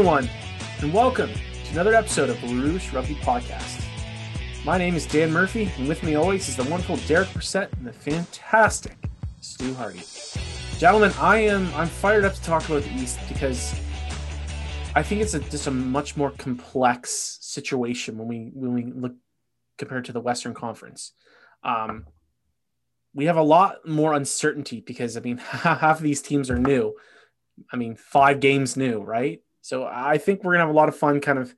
Everyone, and welcome to another episode of the Rouge Rugby Podcast. My name is Dan Murphy, and with me always is the wonderful Derek Brissett and the fantastic Stu Hardy. Gentlemen, I am I'm fired up to talk about the East because I think it's a, just a much more complex situation when we when we look compared to the Western Conference. Um, we have a lot more uncertainty because I mean half of these teams are new. I mean, five games new, right? So I think we're gonna have a lot of fun, kind of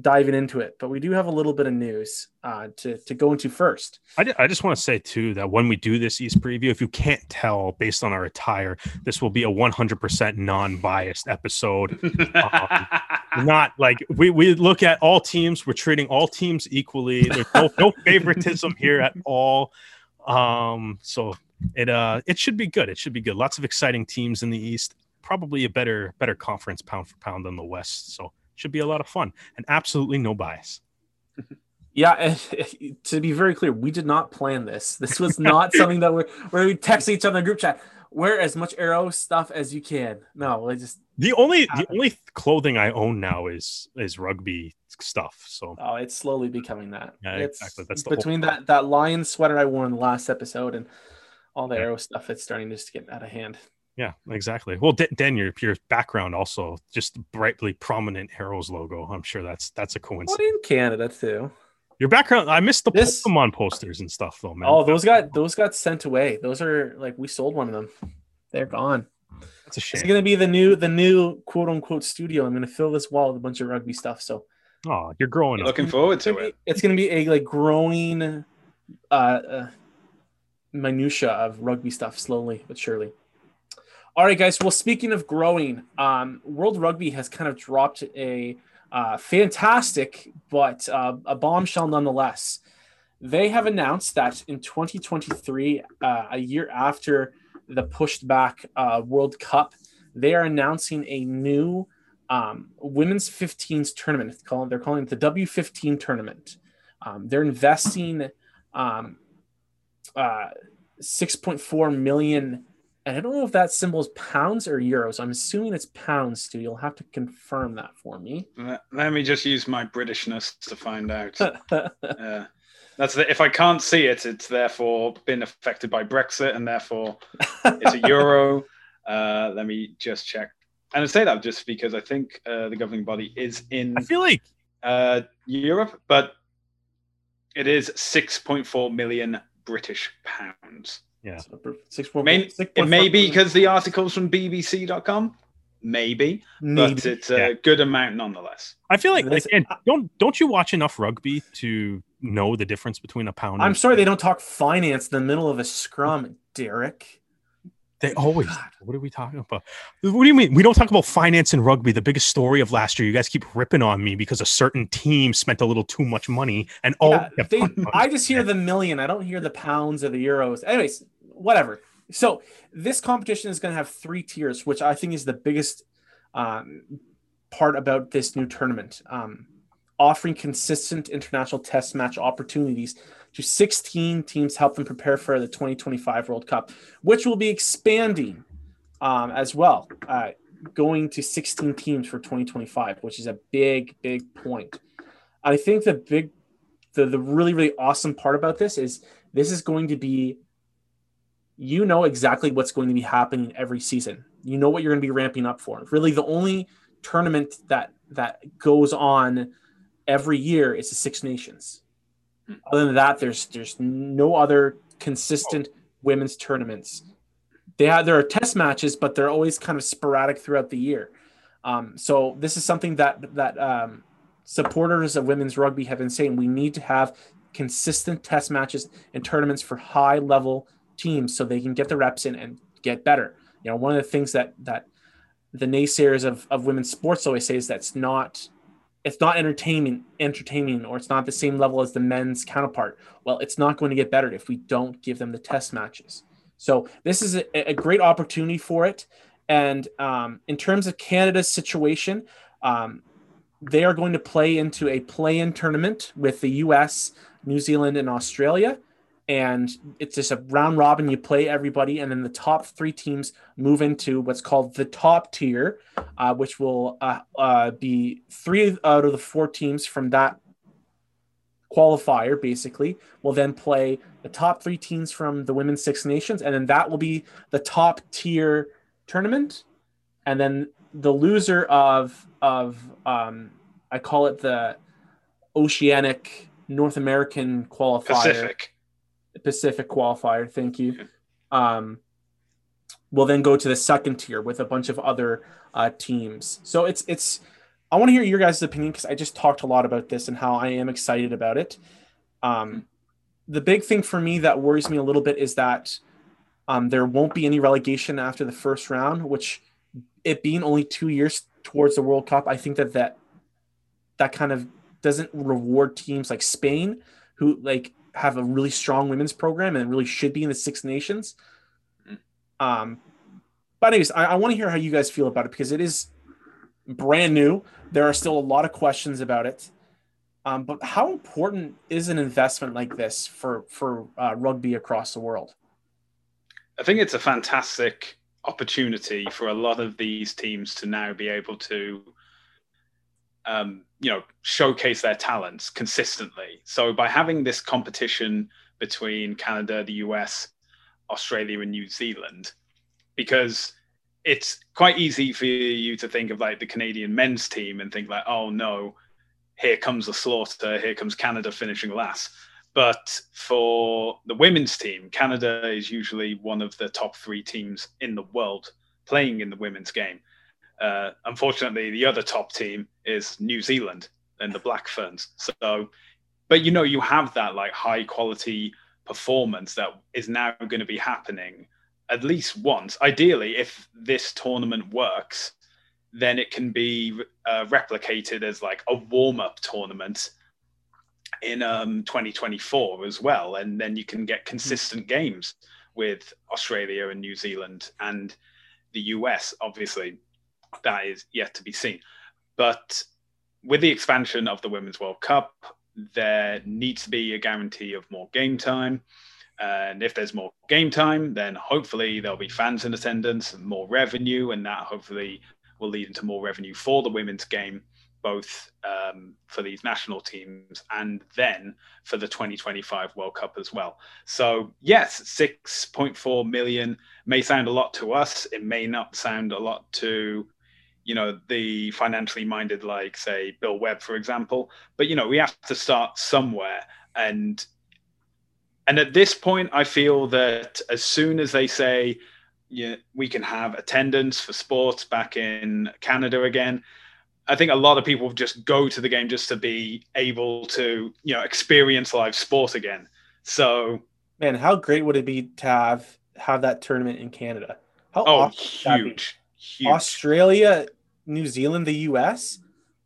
diving into it. But we do have a little bit of news uh, to to go into first. I, I just want to say too that when we do this East preview, if you can't tell based on our attire, this will be a 100% non-biased episode. um, not like we, we look at all teams. We're treating all teams equally. There's no, no favoritism here at all. Um, so it uh it should be good. It should be good. Lots of exciting teams in the East. Probably a better better conference pound for pound than the West. So should be a lot of fun and absolutely no bias. Yeah, to be very clear, we did not plan this. This was not something that we're where we text each other in group chat. Wear as much arrow stuff as you can. No, I just the only the only clothing I own now is is rugby stuff. So oh, it's slowly becoming that. Yeah, it's exactly. That's the between that that lion sweater I wore in the last episode and all the yeah. arrow stuff. It's starting to just get out of hand. Yeah, exactly. Well, Dan, your your background also just brightly prominent Arrows logo. I'm sure that's that's a coincidence. Well, in Canada too. Your background, I missed the this... Pokemon posters and stuff though, man. Oh, those got those got sent away. Those are like we sold one of them. They're gone. That's a shame. It's gonna be the new the new quote unquote studio. I'm gonna fill this wall with a bunch of rugby stuff. So oh, you're growing. Looking up. forward to it. It's gonna be a like growing uh, uh minutia of rugby stuff slowly but surely. All right, guys. Well, speaking of growing, um, World Rugby has kind of dropped a uh, fantastic, but uh, a bombshell nonetheless. They have announced that in 2023, uh, a year after the pushed back uh, World Cup, they are announcing a new um, women's 15s tournament. They're calling it the W15 tournament. Um, they're investing um, uh, 6.4 million and I don't know if that symbol is pounds or euros. I'm assuming it's pounds, Stu. You'll have to confirm that for me. Let me just use my Britishness to find out. uh, that's the, if I can't see it, it's therefore been affected by Brexit, and therefore it's a euro. Uh, let me just check. And I say that just because I think uh, the governing body is in. I feel like uh, Europe, but it is 6.4 million British pounds. Yeah. Six, four, May, six, it may be because the article's from BBC.com. Maybe, Maybe. but it's a yeah. good amount nonetheless. I feel like, like don't don't you watch enough rugby to know the difference between a pound? I'm sorry they don't talk finance in the middle of a scrum, Derek. They always. God. What are we talking about? What do you mean? We don't talk about finance and rugby. The biggest story of last year. You guys keep ripping on me because a certain team spent a little too much money, and yeah, oh, they, I just hear the million. I don't hear the pounds or the euros. Anyways, whatever. So this competition is going to have three tiers, which I think is the biggest um, part about this new tournament. Um, offering consistent international test match opportunities to 16 teams help them prepare for the 2025 World Cup, which will be expanding um, as well, uh, going to 16 teams for 2025, which is a big, big point. I think the big, the, the really, really awesome part about this is this is going to be, you know, exactly what's going to be happening every season. You know what you're going to be ramping up for. Really, the only tournament that that goes on every year is the Six Nations. Other than that, there's there's no other consistent women's tournaments. They have there are test matches, but they're always kind of sporadic throughout the year. Um, so this is something that that um, supporters of women's rugby have been saying. We need to have consistent test matches and tournaments for high level teams so they can get the reps in and get better. You know, one of the things that that the naysayers of, of women's sports always say is that's not it's not entertaining entertaining or it's not the same level as the men's counterpart. Well it's not going to get better if we don't give them the test matches. So this is a, a great opportunity for it. And um, in terms of canada's situation um, they are going to play into a play-in tournament with the us new zealand and australia and it's just a round robin. You play everybody, and then the top three teams move into what's called the top tier, uh, which will uh, uh, be three out of the four teams from that qualifier. Basically, will then play the top three teams from the Women's Six Nations, and then that will be the top tier tournament, and then the loser of of um, I call it the Oceanic North American qualifier. Pacific. Pacific qualifier. Thank you. Um, will then go to the second tier with a bunch of other uh, teams. So it's it's. I want to hear your guys' opinion because I just talked a lot about this and how I am excited about it. Um, the big thing for me that worries me a little bit is that um, there won't be any relegation after the first round, which it being only two years towards the World Cup, I think that that that kind of doesn't reward teams like Spain, who like have a really strong women's program and really should be in the Six Nations. Um, but anyways, I, I want to hear how you guys feel about it because it is brand new. There are still a lot of questions about it. Um, but how important is an investment like this for for uh, rugby across the world? I think it's a fantastic opportunity for a lot of these teams to now be able to um, you know showcase their talents consistently. So by having this competition between canada the us australia and new zealand because it's quite easy for you to think of like the canadian men's team and think like oh no here comes the slaughter here comes canada finishing last. But for the women's team canada is usually one of the top three teams in the world playing in the women's game uh, unfortunately, the other top team is New Zealand and the Black Ferns. So, but you know, you have that like high quality performance that is now going to be happening at least once. Ideally, if this tournament works, then it can be uh, replicated as like a warm up tournament in um, 2024 as well. And then you can get consistent mm-hmm. games with Australia and New Zealand and the US, obviously that is yet to be seen. But with the expansion of the Women's World Cup, there needs to be a guarantee of more game time. And if there's more game time, then hopefully there'll be fans in attendance and more revenue, and that hopefully will lead into more revenue for the women's game, both um, for these national teams and then for the 2025 World Cup as well. So, yes, 6.4 million may sound a lot to us. It may not sound a lot to you know the financially minded like say bill webb for example. But you know we have to start somewhere. And and at this point i feel that as soon as they say yeah, we can have attendance for sports back in canada again i think a lot of people just go to the game just to be able to you know experience live sport again. So man how great would it be to have have that tournament in canada? How oh awesome huge, huge. Australia New Zealand, the US,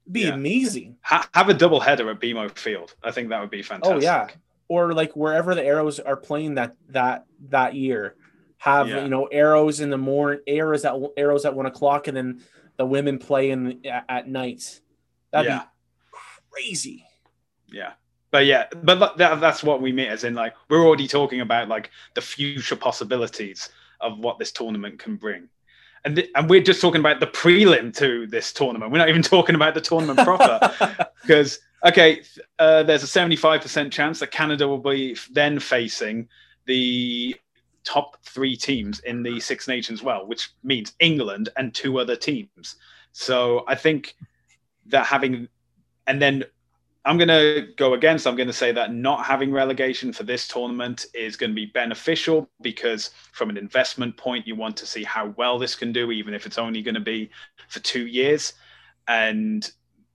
It'd be yeah. amazing. Ha- have a double header at BMO Field. I think that would be fantastic. Oh yeah, or like wherever the Arrows are playing that that that year, have yeah. you know Arrows in the morning, Arrows at Arrows at one o'clock, and then the women play in at, at night. That'd yeah. be crazy. Yeah. But yeah, but that, that's what we mean as in like we're already talking about like the future possibilities of what this tournament can bring and th- and we're just talking about the prelim to this tournament. We're not even talking about the tournament proper because okay, uh, there's a 75% chance that Canada will be then facing the top three teams in the Six Nations well, which means England and two other teams. So I think that having and then I'm going to go against. I'm going to say that not having relegation for this tournament is going to be beneficial because, from an investment point, you want to see how well this can do, even if it's only going to be for two years. And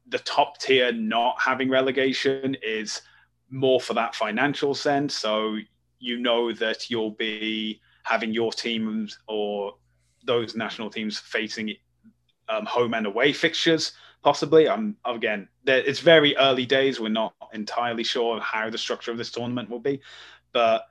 the top tier not having relegation is more for that financial sense. So you know that you'll be having your teams or those national teams facing um, home and away fixtures possibly. I'm again, it's very early days. We're not entirely sure how the structure of this tournament will be, but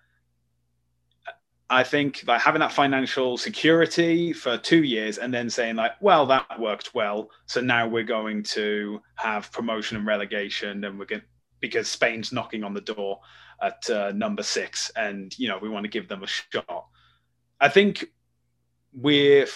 I think like having that financial security for two years and then saying like, well, that worked well, so now we're going to have promotion and relegation, and we're going because Spain's knocking on the door. at uh, number six, and you know we want to give them a shot. I think we're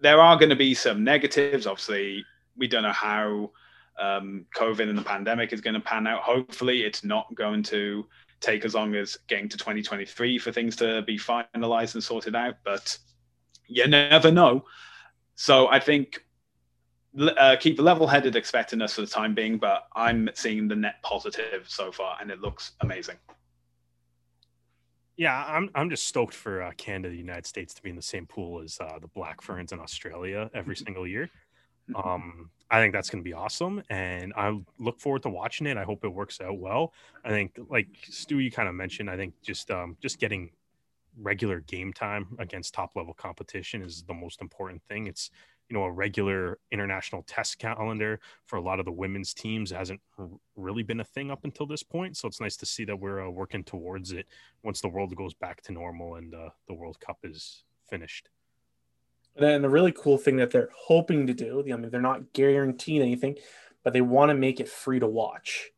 there are going to be some negatives. Obviously, we don't know how um, COVID and the pandemic is going to pan out. Hopefully, it's not going to take as long as getting to 2023 for things to be finalized and sorted out. But you never know. So I think uh, keep a level-headed expectiness for the time being, but I'm seeing the net positive so far, and it looks amazing. Yeah, I'm I'm just stoked for uh, Canada, the United States, to be in the same pool as uh, the Black Ferns in Australia every mm-hmm. single year. Mm-hmm. Um, I think that's going to be awesome, and I look forward to watching it. I hope it works out well. I think, like Stu, you kind of mentioned, I think just um, just getting regular game time against top level competition is the most important thing. It's you know a regular international test calendar for a lot of the women's teams hasn't really been a thing up until this point so it's nice to see that we're uh, working towards it once the world goes back to normal and uh, the world cup is finished and then the really cool thing that they're hoping to do i mean they're not guaranteeing anything but they want to make it free to watch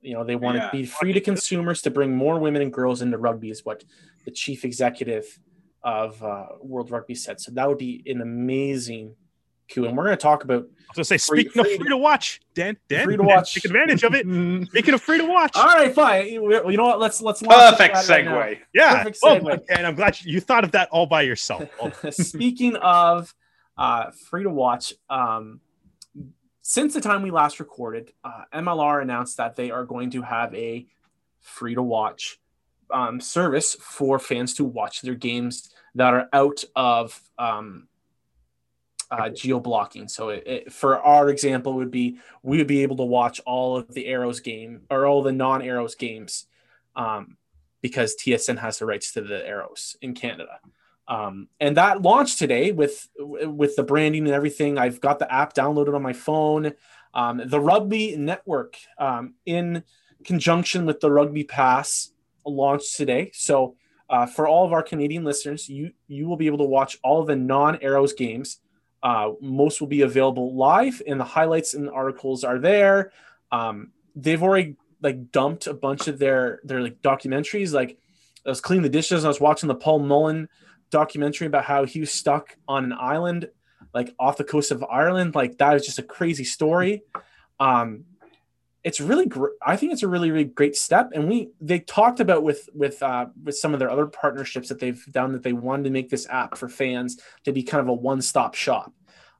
you know they want yeah. to be free to consumers to bring more women and girls into rugby is what the chief executive of uh, World Rugby said. So that would be an amazing coup. And we're going to talk about. I was say, free, speaking free, of free to watch, Dan, Dan, free to watch, take advantage of it. Speaking of free to watch. All right, fine. You know what? Let's let's perfect segue. Right yeah, perfect segue. Oh, and I'm glad you, you, thought of that all by yourself. speaking of uh, free to watch, um, since the time we last recorded, uh, MLR announced that they are going to have a free to watch um, service for fans to watch their games that are out of um, uh, geo blocking. So it, it, for our example, would be we would be able to watch all of the Arrows game or all the non Arrows games um, because TSN has the rights to the Arrows in Canada. Um, and that launched today with with the branding and everything. I've got the app downloaded on my phone. Um, the Rugby Network, um, in conjunction with the Rugby Pass, launched today. So uh, for all of our Canadian listeners, you you will be able to watch all the non Arrows games. Uh, most will be available live, and the highlights and the articles are there. Um, they've already like dumped a bunch of their their like documentaries. Like I was cleaning the dishes, and I was watching the Paul Mullen documentary about how he was stuck on an island, like off the coast of Ireland. Like that was just a crazy story. Um, it's really great. I think it's a really, really great step. And we they talked about with with uh, with some of their other partnerships that they've done that they wanted to make this app for fans to be kind of a one stop shop.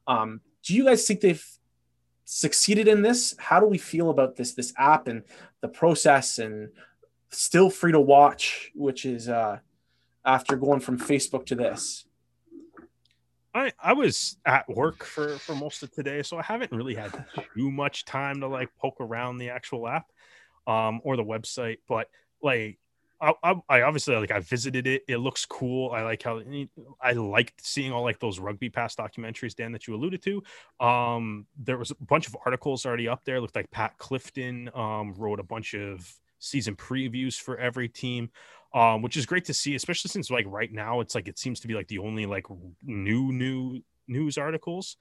Um, do you guys think they've succeeded in this? How do we feel about this this app and the process and still free to watch, which is uh, after going from Facebook to this? I I was at work for for most of today, so I haven't really had too much time to like poke around the actual app um or the website, but like I, I, I obviously like I visited it. It looks cool. I like how I liked seeing all like those rugby pass documentaries, Dan, that you alluded to. Um, there was a bunch of articles already up there. It looked like Pat Clifton um, wrote a bunch of season previews for every team um, which is great to see, especially since like right now it's like it seems to be like the only like new new news articles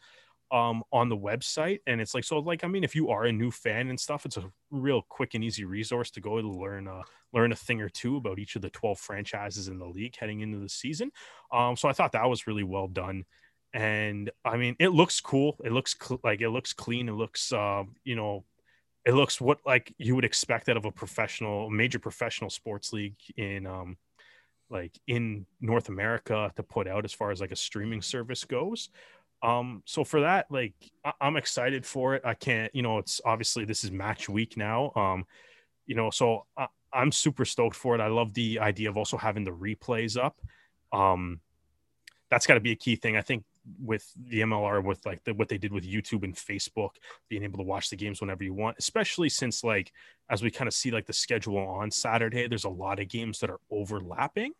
um, on the website, and it's like so like I mean, if you are a new fan and stuff, it's a real quick and easy resource to go to learn uh, learn a thing or two about each of the twelve franchises in the league heading into the season. Um, so I thought that was really well done and I mean, it looks cool. It looks cl- like it looks clean. It looks, uh, you know, it looks what like you would expect out of a professional major professional sports league in um like in North America to put out as far as like a streaming service goes. Um, so for that, like I- am excited for it. I can't, you know, it's obviously this is match week now. Um, you know, so I- I'm super stoked for it. I love the idea of also having the replays up. Um, that's got to be a key thing. I think with the MLR with like the, what they did with YouTube and Facebook, being able to watch the games whenever you want, especially since like as we kind of see like the schedule on Saturday, there's a lot of games that are overlapping.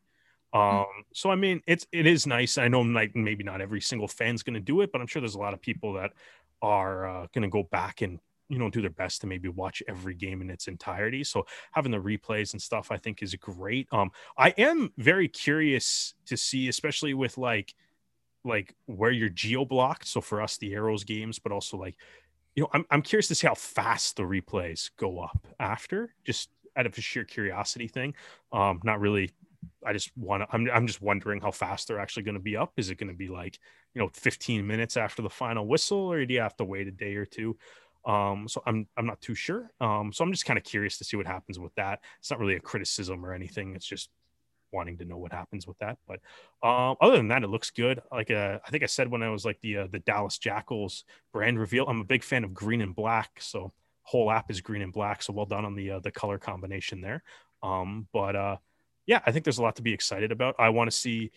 Hmm. Um, so I mean, it's it is nice. I know like maybe not every single fan's going to do it, but I'm sure there's a lot of people that are uh, going to go back and you know do their best to maybe watch every game in its entirety. So having the replays and stuff, I think is great. Um, I am very curious to see, especially with like like where you're geo blocked. So for us, the arrows games, but also like, you know, I'm, I'm curious to see how fast the replays go up after. Just out of a sheer curiosity thing. Um, not really. I just want to. I'm I'm just wondering how fast they're actually going to be up. Is it going to be like you know 15 minutes after the final whistle, or do you have to wait a day or two? Um, so I'm I'm not too sure. Um, so I'm just kind of curious to see what happens with that. It's not really a criticism or anything. It's just wanting to know what happens with that. But um, other than that, it looks good. Like uh, I think I said when I was like the uh, the Dallas Jackals brand reveal, I'm a big fan of green and black. So whole app is green and black. So well done on the uh, the color combination there. Um, but uh, yeah, I think there's a lot to be excited about. I want to see,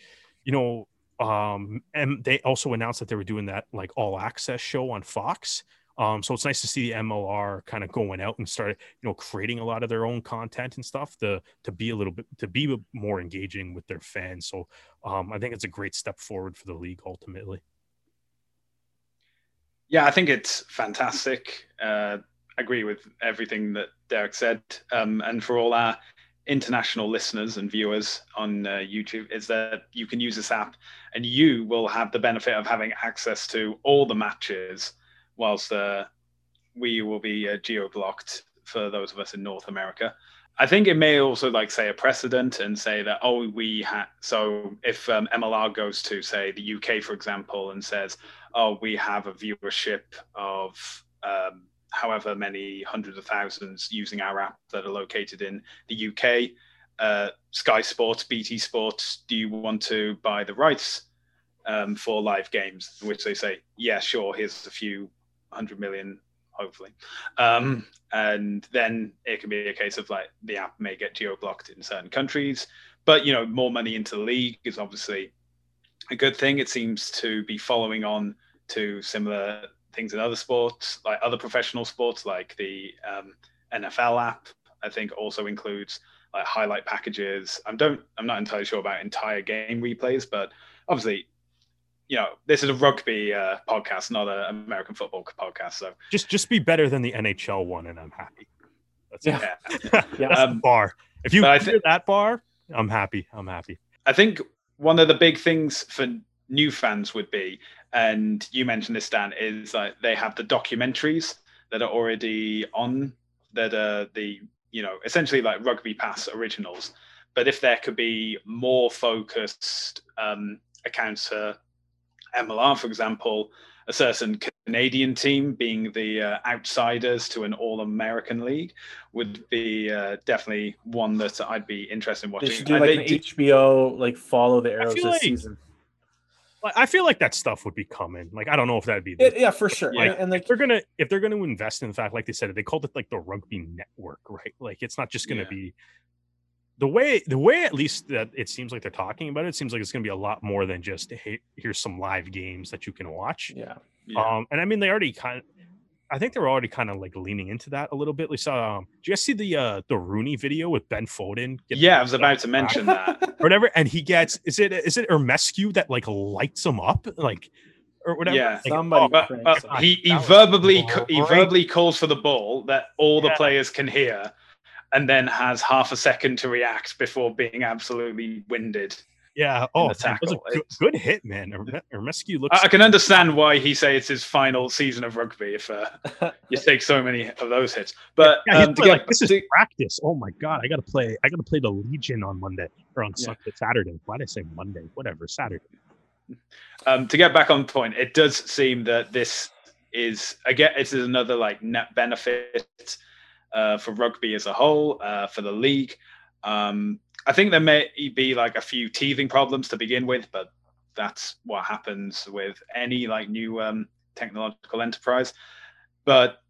you know, um, and they also announced that they were doing that like all access show on Fox. Um, so it's nice to see the MLR kind of going out and start, you know, creating a lot of their own content and stuff to to be a little bit to be more engaging with their fans. So um, I think it's a great step forward for the league ultimately. Yeah, I think it's fantastic. Uh, agree with everything that Derek said. Um, and for all our international listeners and viewers on uh, YouTube, is that you can use this app and you will have the benefit of having access to all the matches whilst uh, we will be uh, geo blocked for those of us in North America. I think it may also like say a precedent and say that oh we had so if um, MLR goes to say the UK for example and says oh we have a viewership of um, however many hundreds of thousands using our app that are located in the UK uh, Sky Sports BT Sports do you want to buy the rights um, for live games which they say yeah sure here's a few 100 million hopefully. Um, and then it can be a case of like the app may get geo blocked in certain countries but you know more money into the league is obviously a good thing. It seems to be following on to similar things in other sports like other professional sports like the um, nfl app i think also includes like highlight packages. I don't i'm not entirely sure about entire game replays but obviously you know, this is a rugby uh, podcast, not an American football podcast. So just just be better than the NHL one, and I'm happy. That's yeah, yeah. That's um, the bar. If you hear th- that bar, I'm happy. I'm happy. I think one of the big things for new fans would be, and you mentioned this, Dan, is like they have the documentaries that are already on that are the you know essentially like rugby pass originals. But if there could be more focused um, accounts for MLR, for example, a certain Canadian team being the uh, outsiders to an All American league would be uh, definitely one that I'd be interested in watching. They should do like an do... HBO, like follow the arrows this like, season. I feel like that stuff would be coming. Like I don't know if that'd be. It, yeah, for sure. Like, and, and like if they're gonna if they're gonna invest in the fact, like they said, they called it like the rugby network, right? Like it's not just gonna yeah. be the way the way at least that it seems like they're talking about it, it seems like it's going to be a lot more than just hey, here's some live games that you can watch. Yeah. yeah. Um, and I mean they already kind of, I think they were already kind of like leaning into that a little bit. We saw, um, do you guys see the uh the RUNY video with Ben Foden? Yeah, I was about to mention that. or whatever, and he gets is it is it Ermescu that like lights him up like or whatever? Yeah, like, somebody. Oh, but, but he he verbally he verbally calls for the ball that all the players can hear and then has half a second to react before being absolutely winded. Yeah. Oh, that was a good, good, hit, man. Ermescu looks. I, I, can understand why he say it's his final season of rugby if uh, you take so many of those hits. But yeah, um, get, like, this is to, practice. Oh my god, I gotta play. I gotta play the Legion on Monday or on yeah. Saturday. Why did I say Monday? Whatever, Saturday. Um, to get back on point, it does seem that this is again, this is another like net benefit uh, for rugby as a whole, uh, for the league. Um, I think there may be like a few teething problems to begin with, but that's what happens with any like new um, technological enterprise. But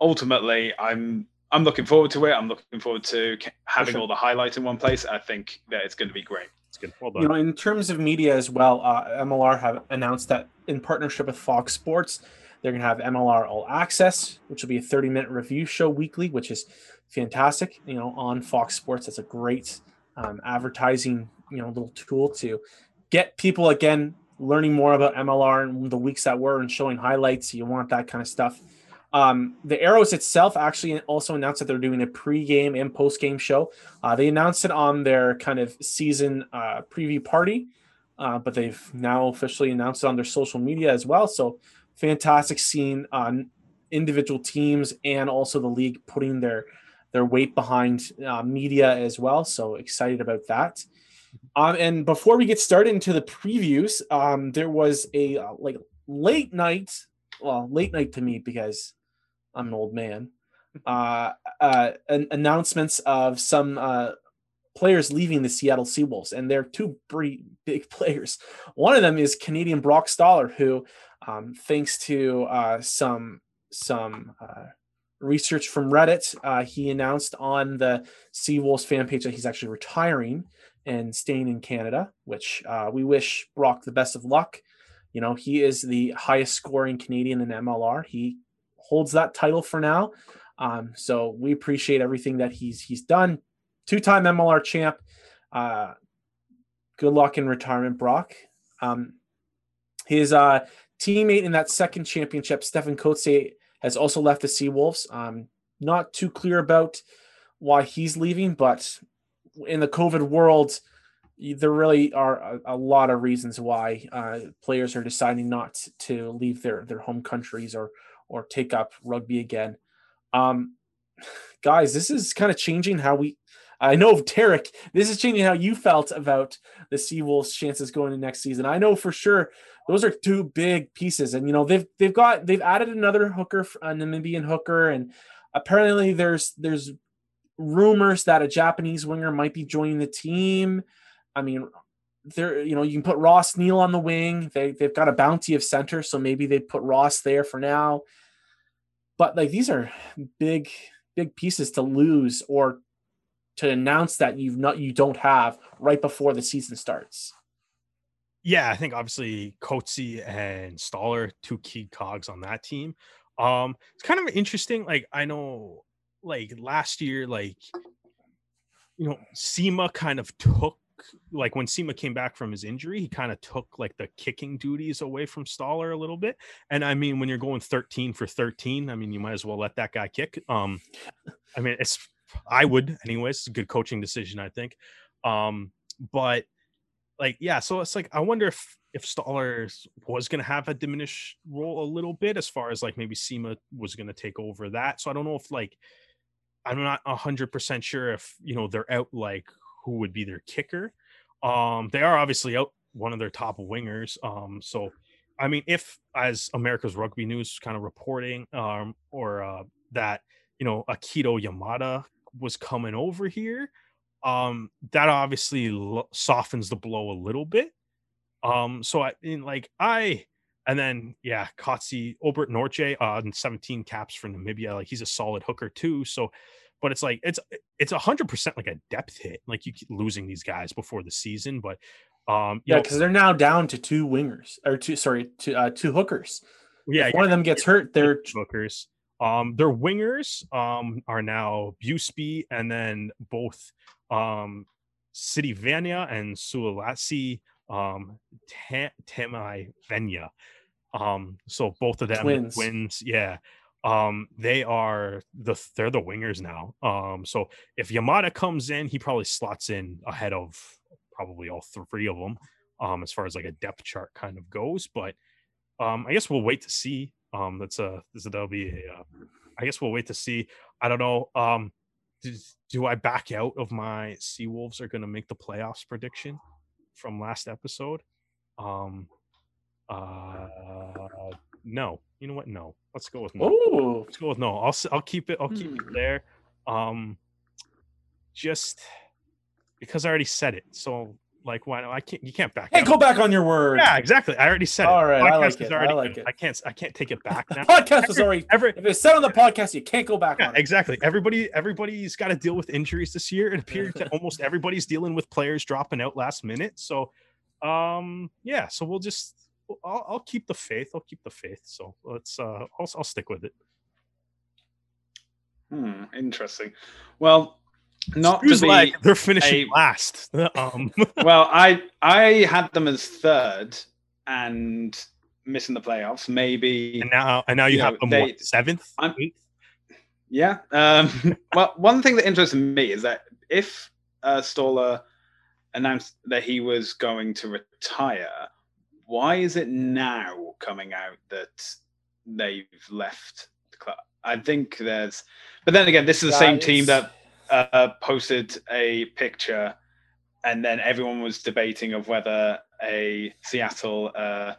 ultimately, I'm I'm looking forward to it. I'm looking forward to having sure. all the highlights in one place. I think that it's going to be great. It's good. Well you know, in terms of media as well, uh, MLR have announced that in partnership with Fox Sports, they're going to have MLR All Access, which will be a 30 minute review show weekly, which is fantastic. You know, on Fox Sports, that's a great um, advertising, you know, little tool to get people again learning more about MLR and the weeks that were and showing highlights. You want that kind of stuff. Um, the Arrows itself actually also announced that they're doing a pre-game and post-game show. Uh, they announced it on their kind of season uh, preview party, uh, but they've now officially announced it on their social media as well. So fantastic scene on individual teams and also the league putting their their weight behind uh, media as well. So excited about that. Um, and before we get started into the previews, um, there was a uh, like late night, well, late night to me because I'm an old man. Uh, uh, an announcements of some uh, players leaving the Seattle Seawolves, and they're two pretty big players. One of them is Canadian Brock Staller, who, um, thanks to uh, some some uh, research from Reddit, uh, he announced on the Seawolves fan page that he's actually retiring and staying in Canada, which uh, we wish Brock the best of luck. You know, he is the highest scoring Canadian in MLR. He holds that title for now. Um, so we appreciate everything that he's he's done. Two-time MLR champ. Uh, good luck in retirement, Brock. Um, his uh, teammate in that second championship, Stefan Coetzee, has also left the Seawolves. Um, not too clear about why he's leaving, but in the COVID world, there really are a, a lot of reasons why uh, players are deciding not to leave their their home countries or or take up rugby again. Um, guys, this is kind of changing how we. I know, Derek, this is changing how you felt about the Seawolves' chances going to next season. I know for sure those are two big pieces, and you know they've they've got they've added another hooker, a Namibian hooker, and apparently there's there's rumors that a Japanese winger might be joining the team. I mean, there, you know, you can put Ross Neal on the wing. They they've got a bounty of center, so maybe they put Ross there for now. But like these are big, big pieces to lose or to announce that you've not you don't have right before the season starts. Yeah, I think obviously Coetzee and Staller, two key cogs on that team. Um, it's kind of interesting. Like I know like last year, like you know, Sema kind of took like when Sema came back from his injury, he kind of took like the kicking duties away from Staller a little bit. And I mean, when you're going 13 for 13, I mean, you might as well let that guy kick. Um, I mean, it's I would anyways. It's a good coaching decision, I think. Um, but like, yeah, so it's like I wonder if if Staller was going to have a diminished role a little bit as far as like maybe Sima was going to take over that. So I don't know if like I'm not hundred percent sure if you know they're out like who would be their kicker. Um, they are obviously out one of their top wingers. Um, so I mean, if as America's Rugby News kind of reporting, um, or uh, that you know Akihito Yamada was coming over here, um, that obviously lo- softens the blow a little bit. Um, so I in like I and then yeah, Kotsi Obert Nortje uh 17 caps for Namibia. Like he's a solid hooker too. So but it's like it's it's a hundred percent like a depth hit. Like you keep losing these guys before the season, but um yeah, because they're now down to two wingers or two sorry, two uh two hookers. Yeah, if one of them gets hurt, they're hookers. Um their wingers um are now Busby and then both um City Vanya and Sualasi um Temai Venya. Um, so both of them twins. twins, yeah. Um, they are the they're the wingers now. Um, so if Yamada comes in, he probably slots in ahead of probably all three of them. Um, as far as like a depth chart kind of goes, but um, I guess we'll wait to see. Um, that's a this that'll be a. Uh, I guess we'll wait to see. I don't know. Um, do I back out of my Seawolves are going to make the playoffs prediction from last episode? Um, uh, no. You know what? No. Let's go with no. Ooh. Let's go with no. I'll I'll keep it. I'll keep Hmm. it there. Um, just because I already said it. So like, why? I can't. You can't back. Hey, out. go back on your word. Yeah, exactly. I already said All it. right, I Podcast like is it, I already like it. I can't. I can't take it back The now. podcast is already Every, if it's said on the podcast, you can't go back yeah, on it. exactly. Everybody, everybody's got to deal with injuries this year. It appears that almost everybody's dealing with players dropping out last minute. So, um, yeah. So we'll just, I'll, I'll keep the faith. I'll keep the faith. So let's, uh, I'll, I'll stick with it. Hmm, interesting. Well, not to be like they're finishing a- last. Um, well, I I had them as third and missing the playoffs. Maybe and now, and now you, You have know, them they- what, seventh, I'm- Yeah. Um, well, one thing that interests me is that if uh, Staller announced that he was going to retire, why is it now coming out that they've left the club? I think there's, but then again, this is the Yeah, same team that uh, posted a picture, and then everyone was debating of whether a Seattle uh,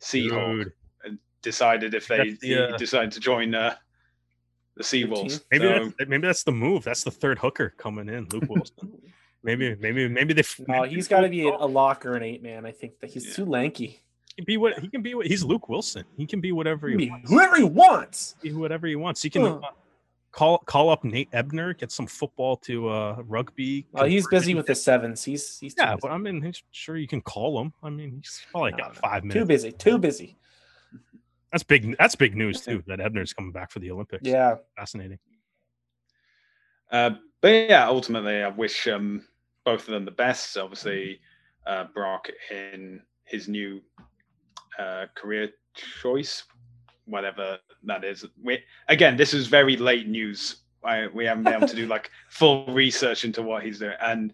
Seahawk Dude, decided if they That's the, uh, decided to join uh, the Seawolves. maybe So, that's, maybe that's the move. That's the third hooker coming in, Luke Willson. maybe maybe maybe they. No, maybe he's they got to be a, a locker and eight man. I think that he's Yeah. too lanky. He can be what he can be. What, he's Luke Willson. He can be whatever He he wants. whoever he wants. Be whatever he wants. He can Huh. uh, call call up Nate Ebner, get some football to uh rugby. Well, he's busy with the sevens. He's he's Yeah, busy. but I mean, he's, sure you can call him. I mean, he's probably No, got no. five too busy. Too busy. That's big. That's big news too. That Ebner's coming back for the Olympics. Yeah. fascinating. uh, but yeah, ultimately, I wish um, both of them the best. Obviously, uh, Brock in his new uh, career choice, whatever that is. We, again, this is very late news. I, we haven't been able to do like full research into what he's doing, and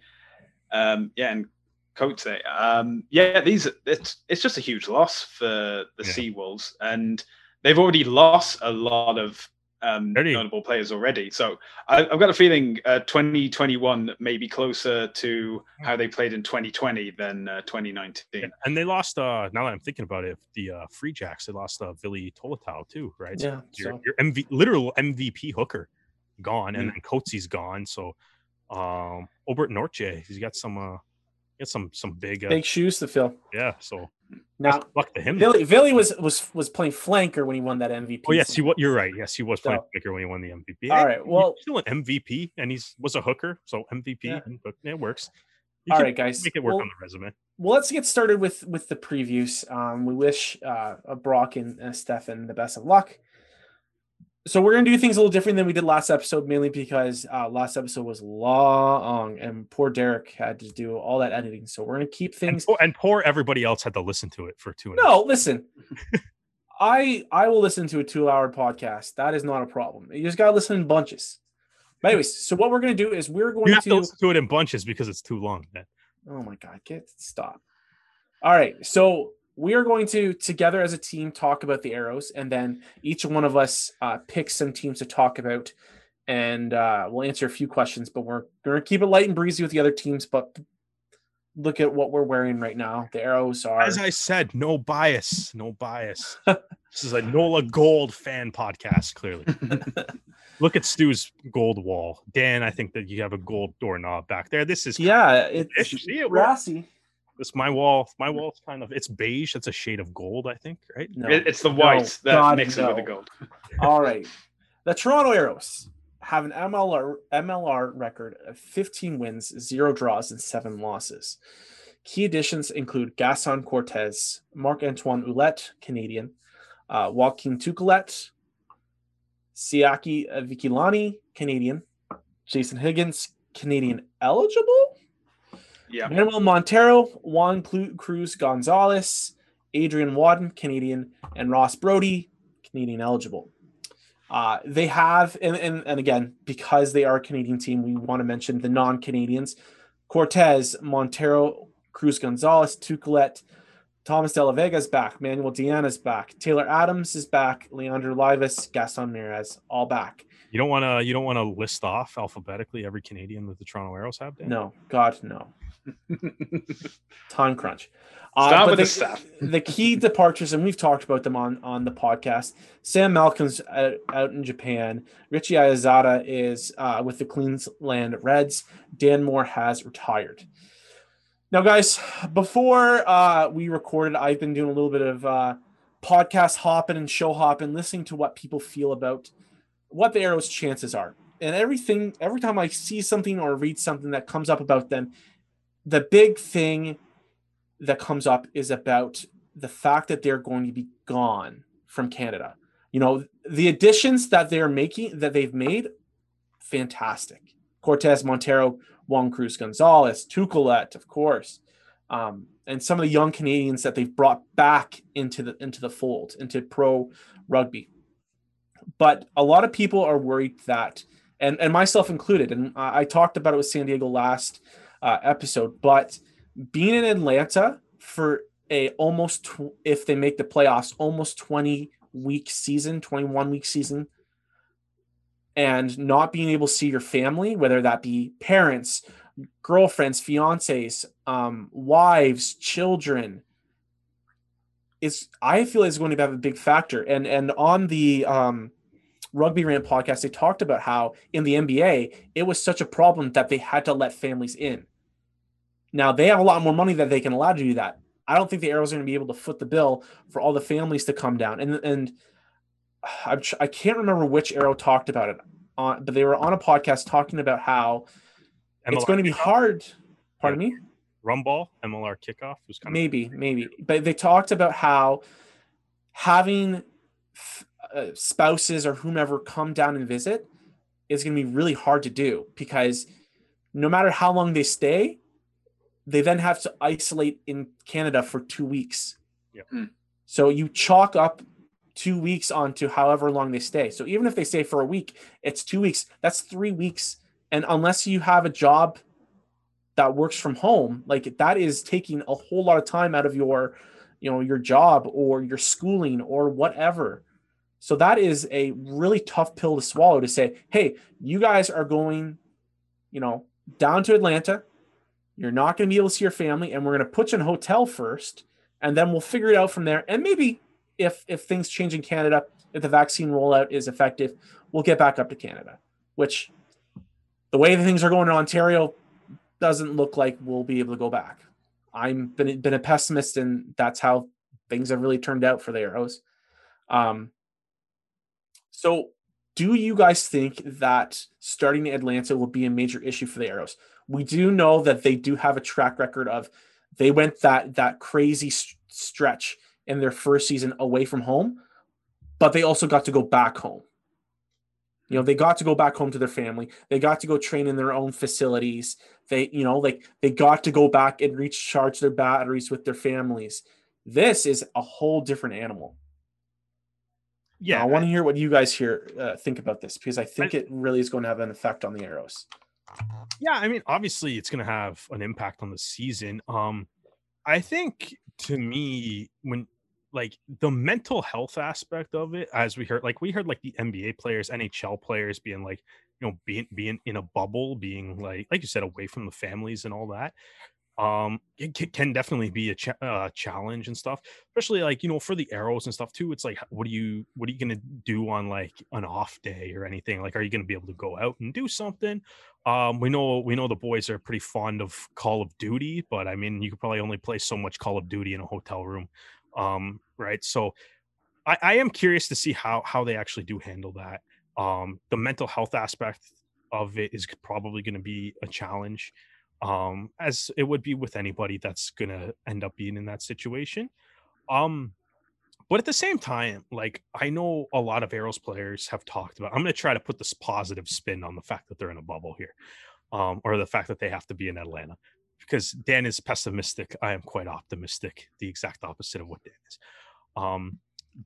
um, yeah, and Coates, um, yeah, these it's it's just a huge loss for the Yeah. Seawolves, and they've already lost a lot of um, Already. notable players already. So I, I've got a feeling uh, 2021 may be closer to how they played in 2020 than uh, 2019. And they lost. uh Now that I'm thinking about it, the uh Free Jacks they lost uh Billy Tolotau too, right? Yeah, your, so- your MV literal MVP hooker gone, and Mm. then Coates's gone. So, um, Obert Nortje, he's got some some some big, uh, Big shoes to fill. yeah. So Now, luck to him. Billy Billy was was was playing flanker when he won that MVP. Oh yes, he. You're right. Yes, he was playing So- flicker when he won the MVP. All right, well- still an MVP, and he's was a hooker, so MVP. Yeah. and hook- it works. You All right, guys. make it work Well- on the resume. well, let's get started with with the previews. Um, we wish uh, Brock and uh, Stefan the best of luck. So we're gonna do things a little different than we did last episode, mainly because uh, last episode was long, and poor Derek had to do all that editing. So we're gonna keep And things. poor, and poor everybody else had to listen to it for two. and No, listen. I I will listen to a two hour podcast. That is not a problem. You just gotta listen in bunches. But anyways, so what we're gonna do is we're going to to listen to it in bunches because it's too long. man. Oh my god, get stop. All right, so we are going to together as a team talk about the arrows, and then each one of us uh, pick some teams to talk about, and uh, we'll answer a few questions. But we're going to keep it light and breezy with the other teams. But look at what we're wearing right now. The arrows are. As I said, no bias, no bias. this is a Nola Gold fan podcast. Clearly, look at Stu's gold wall. Dan, I think that you have a gold doorknob back there. This is yeah, it's see it, brassy. This my wall. My wall's kind of it's beige. It's a shade of gold, I think. Right? No, It- it's the no, white that God, mixes no. with the gold. All right. The Toronto Arrows have an MLR MLR record of 15 wins, zero draws, and seven losses. Key additions include Gaston Cortez, Marc Antoine Ouellette, Canadian, uh, Joaquin Tuculet, Siaki Vikilani, Canadian, Jason Higgins, Canadian eligible, Yeah. Manuel Montero, Juan Cruz Gonzalez, Adrian Wadden, Canadian, and Ross Braude, Canadian eligible. Uh, they have, and, and, and again, because they are a Canadian team, we want to mention the non Canadians Cortez, Montero, Cruz Gonzalez, Tuculet, Thomas De La Vega is back, Manuel Diana is back, Taylor Adams is back, Leandro Leivas, Gaston Mieres, all back. You don't want to. You don't want to list off alphabetically every Canadian that the Toronto Arrows have. Dan? No, God, no. Time crunch. Start but with the, the staff. the key departures, and we've talked about them on on the podcast. Sam Malcolm's out, out in Japan. Richie Asiata is uh, with the Queensland Reds. Dan Moore has retired. Now, guys, before uh, we recorded, I've been doing a little bit of uh, podcast hopping and show hopping, listening to what people feel about what the Arrows' chances are. And everything, every time I see something or read something that comes up about them, the big thing that comes up is about the fact that they're going to be gone from Canada. You know, the additions that they're making, that they've made, fantastic. Cortez Montero, Juan Cruz Gonzalez, Tuculet, of course, um, and some of the young Canadians that they've brought back into the into the fold, into pro rugby. But a lot of people are worried that, and and myself included, and I, I talked about it with San Diego last uh, episode, but being in Atlanta for a almost tw- if they make the playoffs, almost 20 week season, 21 week season, and not being able to see your family, whether that be parents, girlfriends, fiancés, um, wives, children, is I feel is going to have a big factor. And and on the um, Rugby Rant podcast, they talked about how in the NBA it was such a problem that they had to let families in. Now they have a lot more money that they can allow to do that. I don't think the Arrows are going to be able to foot the bill for all the families to come down. And and I'm, I can't remember which Arrow talked about it on, but they were on a podcast talking about how MLR it's going to be hard. Pardon yeah. me. Rumball MLR kickoff was kind maybe, of maybe, but they talked about how having uh, spouses or whomever come down and visit is going to be really hard to do because no matter how long they stay, they then have to isolate in Canada for two weeks. Yep. Hmm. So you chalk up two weeks onto however long they stay. So even if they stay for a week, it's two weeks. That's three weeks. And unless you have a job that works from home, like that is taking a whole lot of time out of your, you know, your job or your schooling or whatever. So that is a really tough pill to swallow to say, hey, you guys are going, you know, down to Atlanta. You're not going to be able to see your family, and we're going to put you in a hotel first, and then we'll figure it out from there. And maybe if if things change in Canada, if the vaccine rollout is effective, we'll get back up to Canada. Which, the way the things are going in Ontario, doesn't look like we'll be able to go back. I'm been been a pessimist, and that's how things have really turned out for the Arrows. Um, so, do you guys think that starting in Atlanta will be a major issue for the Arrows? We do know that they do have a track record of they went that that crazy st- stretch in their first season away from home, but they also got to go back home. You know, they got to go back home to their family. They got to go train in their own facilities. They, you know, like they got to go back and recharge their batteries with their families. This is a whole different animal. Yeah, now, I want to hear what you guys here uh, think about this because I think I, it really is going to have an effect on the arrows. Yeah, I mean, obviously, it's going to have an impact on the season. Um, I think to me, when like the mental health aspect of it, as we heard, like we heard like the NBA players, NHL players being like, you know, being being in a bubble, being like, like you said, away from the families and all that. Um, it can definitely be a ch- uh, challenge and stuff, especially like you know for the arrows and stuff too. It's like, what are you what are you gonna do on like an off day or anything? Like, are you gonna be able to go out and do something? Um, we know we know the boys are pretty fond of Call of Duty, but I mean, you could probably only play so much Call of Duty in a hotel room, um, right? So, I, I am curious to see how how they actually do handle that. Um, the mental health aspect of it is probably going to be a challenge, um, as it would be with anybody that's going to end up being in that situation. Um, but at the same time, like I know a lot of Arrows players have talked about. I'm going to try to put this positive spin on the fact that they're in a bubble here, um, or the fact that they have to be in Atlanta. Because Dan is pessimistic, I am quite optimistic. The exact opposite of what Dan is. Um,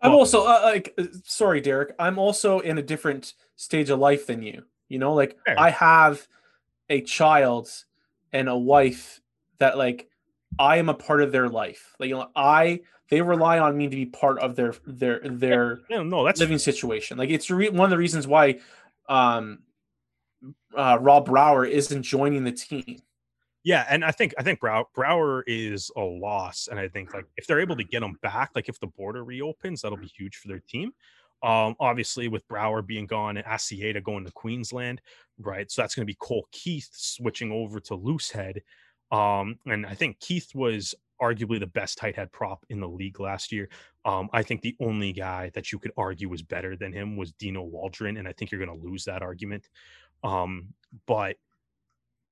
I'm also uh, like, uh, sorry, Derek. I'm also in a different stage of life than you. You know, like fair. I have a child and a wife that like I am a part of their life. Like you know, I they rely on me to be part of their their their yeah, no, that's living situation. Like it's re- one of the reasons why um, uh, Rob Brouwer isn't joining the team. Yeah, and I think I think Brow, Brouwer is a loss, and I think like if they're able to get him back, like if the border reopens, that'll be huge for their team. Um, obviously with Brouwer being gone and Asiata going to Queensland, right? So that's going to be Cole Keith switching over to Loosehead. Um, and I think Keith was arguably the best tight head prop in the league last year. Um, I think the only guy that you could argue was better than him was Dino Waldren, and I think you're going to lose that argument. Um, but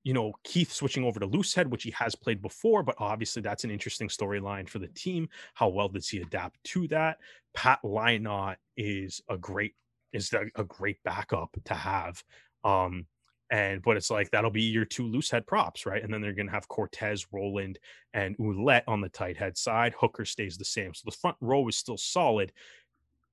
you know, Keith switching over to Loosehead, which he has played before, but obviously that's an interesting storyline for the team. How well does he adapt to that? Pat Lynott is a great is a, great backup to have. Um, and but it's like that'll be your two loose head props, right? And then they're gonna have Cortez, Rowland, and Ouellette on the tight head side. Hooker stays the same. So the front row is still solid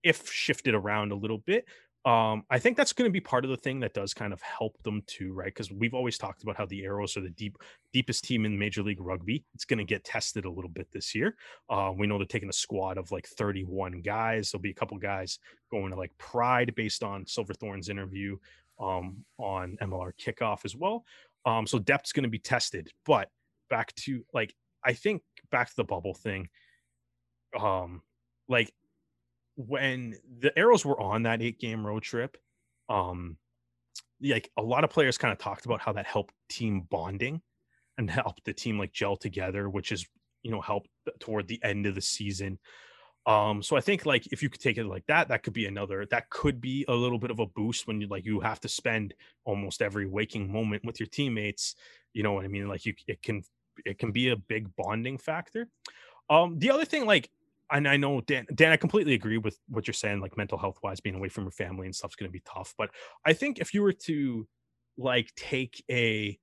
if shifted around a little bit. Um, I think that's going to be part of the thing that does kind of help them too, right? Because we've always talked about how the Arrows are the deep, deepest team in Major League Rugby. It's going to get tested a little bit this year. Uh, we know they're taking a squad of like 31 guys. There'll be a couple guys going to like Pride based on Silverthorne's interview um, on MLR kickoff as well. Um, so depth's going to be tested. But back to like, I think back to the bubble thing. Um, like when the arrows were on that eight game road trip um like a lot of players kind of talked about how that helped team bonding and helped the team like gel together which is you know helped toward the end of the season. Um so i think like if you could take it like that that could be another that could be a little bit of a boost when you like you have to spend almost every waking moment with your teammates you know what i mean? Like you it can it can be a big bonding factor. Um the other thing like and I know Dan, Dan, I completely agree with what you're saying, like mental health wise, being away from your family and stuff's going to be tough. But I think if you were to like take a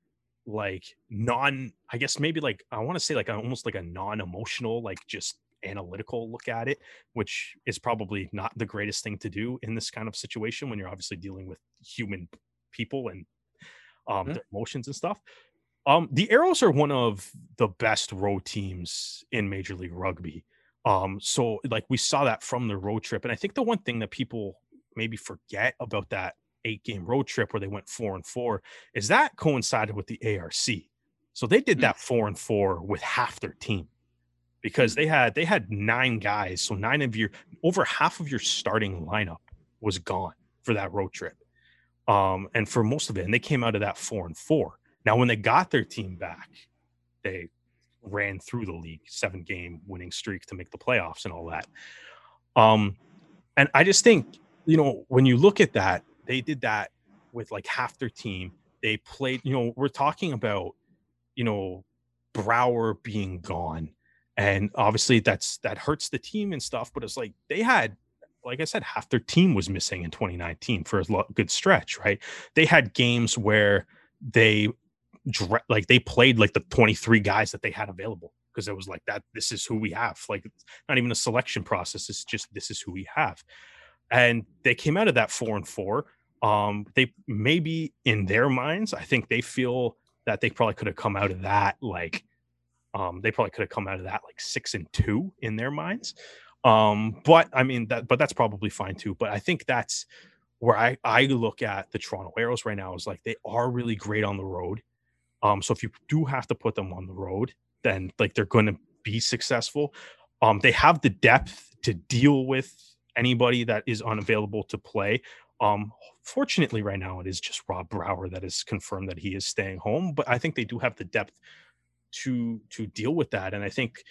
like non, I guess maybe like I want to say like almost like a non-emotional, like just analytical look at it, which is probably not the greatest thing to do in this kind of situation when you're obviously dealing with human people and um mm-hmm. their emotions and stuff. Um, the Arrows are one of the best road teams in Major League Rugby. Um, so like we saw that from the road trip, and I think the one thing that people maybe forget about that eight game road trip where they went four and four is that coincided with the ARC. So they did hmm. that four and four with half their team because they had they had nine guys. So nine of your over half of your starting lineup was gone for that road trip. Um, and for most of it, and they came out of that four and four. Now, when they got their team back, they ran through the league, seven game winning streak to make the playoffs and all that. Um, and I just think, you know, when you look at that, they did that with like half their team. They played, you know, we're talking about, you know, Brouwer being gone. And obviously that's that hurts the team and stuff, but it's like they had like I said, half their team was missing in 2019 for a good stretch, right? They had games where they like they played like the 23 guys that they had available because it was like that this is who we have. Like not even a selection process it's just this is who we have. And they came out of that four and four um they maybe in their minds i think they feel that they probably could have come out of that like um they probably could have come out of that like six and two in their minds. Um but i mean that but that's probably fine too. But i think that's where i i look at the toronto arrows right now is like they are really great on the road um, so if you do have to put them on the road, then like they're going to be successful. Um, they have the depth to deal with anybody that is unavailable to play. Um, fortunately, right now it is just Rob Brouwer that is confirmed that he is staying home, but I think they do have the depth to to deal with that. And I think,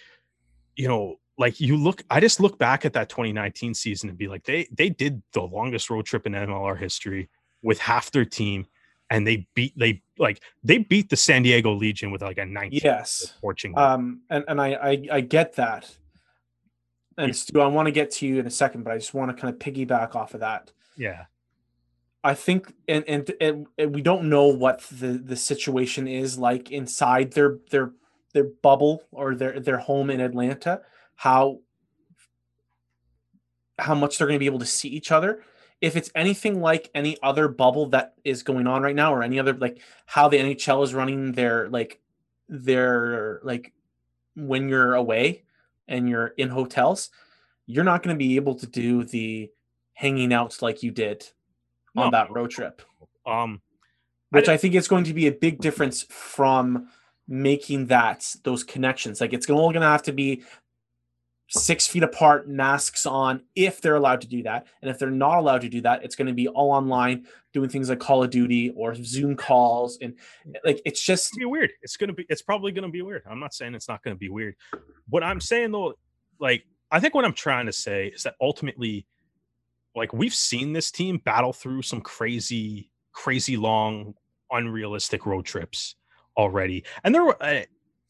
you know, like you look, I just look back at that 2019 season and be like, they they did the longest road trip in MLR history with half their team and they beat they like they beat the San Diego Legion with like a 19 yes fortune. Um and, and I, I I get that. And yeah. Stu, I want to get to you in a second, but I just want to kind of piggyback off of that. Yeah. I think and, and and, and we don't know what the the situation is like inside their their their bubble or their their home in Atlanta, how how much they're going to be able to see each other if it's anything like any other bubble that is going on right now or any other like how the NHL is running their like their like when you're away and you're in hotels, you're not going to be able to do the hanging out like you did no. on that road trip. Um which I, I think is going to be a big difference from making that those connections. Like it's only going to have to be six feet apart, masks on, if they're allowed to do that. And if they're not allowed to do that, it's going to be all online, doing things like Call of Duty or Zoom calls, and like it's just it's be weird. It's gonna be. It's probably gonna be weird. I'm not saying it's not gonna be weird. What I'm saying though, like I think what I'm trying to say is that ultimately, like we've seen this team battle through some crazy, crazy long, unrealistic road trips already, and there were. Uh,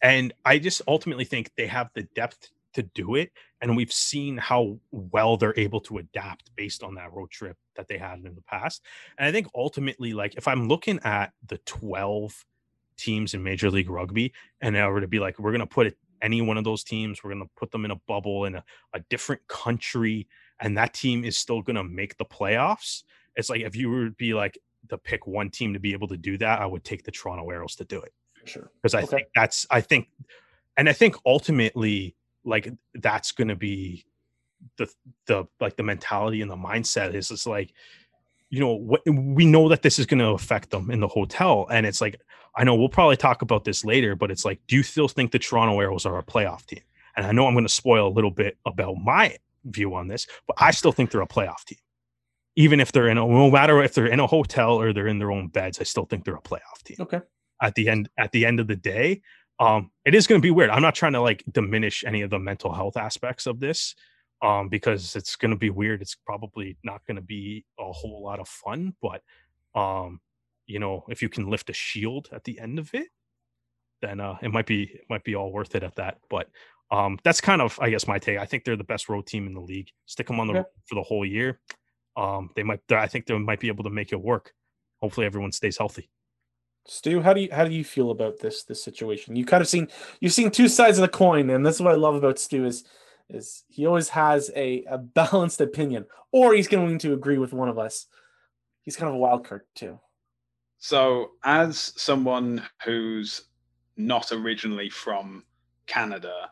and I just ultimately think they have the depth to do it and we've seen how well they're able to adapt based on that road trip that they had in the past and i think ultimately like if i'm looking at the 12 teams in major league rugby and i were to be like we're going to put any one of those teams we're going to put them in a bubble in a, a different country and that team is still going to make the playoffs it's like if you were to be like to pick one team to be able to do that, I would take the Toronto Arrows to do it Sure. because I Okay. think that's I think, and I think ultimately like that's going to be the the like the mentality and the mindset is it's like you know what we know that this is going to affect them in the hotel. And it's like I know we'll probably talk about this later but it's like do you still think the Toronto Arrows are a playoff team? And I know I'm going to spoil a little bit about my view on this but I still think they're a playoff team. Even if they're in a no matter if they're in a hotel or they're in their own beds I still think they're a playoff team. Okay. at the end at the end of the day um it is going to be weird. I'm not trying to like diminish any of the mental health aspects of this um because it's going to be weird. It's probably not going to be a whole lot of fun but um you know if you can lift a shield at the end of it then uh it might be it might be all worth it at that. But um that's kind of i guess my take. I think they're the best road team in the league. Stick them on the road for the whole year. Um they might i think they might be able to make it work. Hopefully everyone stays healthy Stu, how do you how do you feel about this this situation? You kind of seen you've seen two sides of the coin, and that's what I love about Stu is is he always has a, a balanced opinion, or he's going to agree with one of us. He's kind of a wild card too. So, as someone who's not originally from Canada,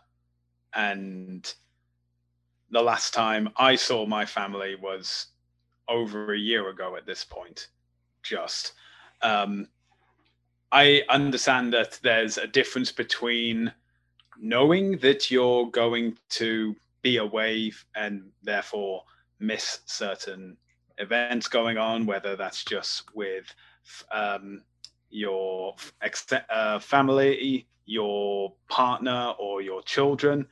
and the last time I saw my family was over a year ago at this point, just. Um, I understand that there's a difference between knowing that you're going to be away and therefore miss certain events going on, whether that's just with um, your ex- uh, family, your partner, or your children,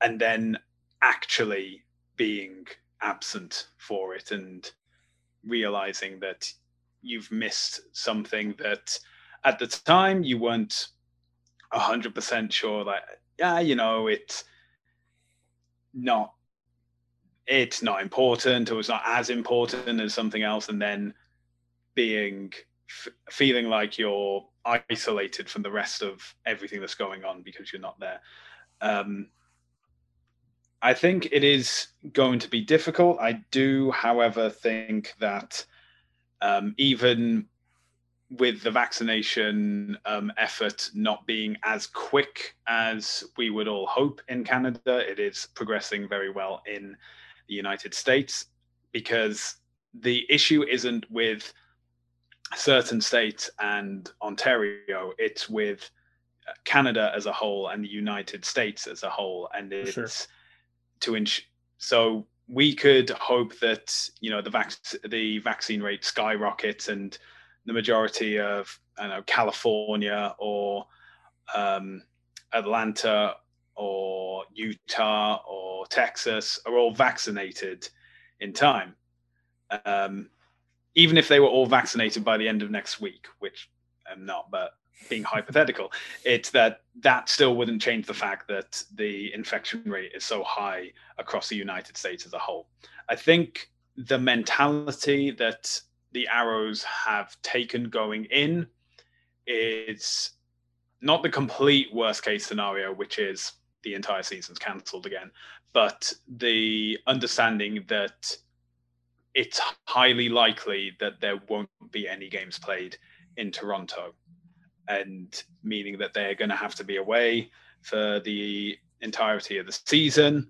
and then actually being absent for it and realizing that you've missed something that at the time you weren't 100% sure that yeah you know it's not it's not important or it's not as important as something else and then being f- feeling like you're isolated from the rest of everything that's going on because you're not there. Um, i think it is going to be difficult. I do however think that um, even with the vaccination um, effort not being as quick as we would all hope in Canada, it is progressing very well in the United States because the issue isn't with certain states and Ontario, it's with uh, Canada as a whole and the United States as a whole. And it's Sure. to ensure so we could hope that you know the vac- the vaccine rate skyrockets and the majority of I don't know California or um, Atlanta or Utah or Texas are all vaccinated in time. Um, even if they were all vaccinated by the end of next week, which I'm not, but being hypothetical, it's that that still wouldn't change the fact that the infection rate is so high across the United States as a whole. I think the mentality that the arrows have taken going in is not the complete worst case scenario, which is the entire season's cancelled again, but the understanding that it's highly likely that there won't be any games played in Toronto, and meaning that they're going to have to be away for the entirety of the season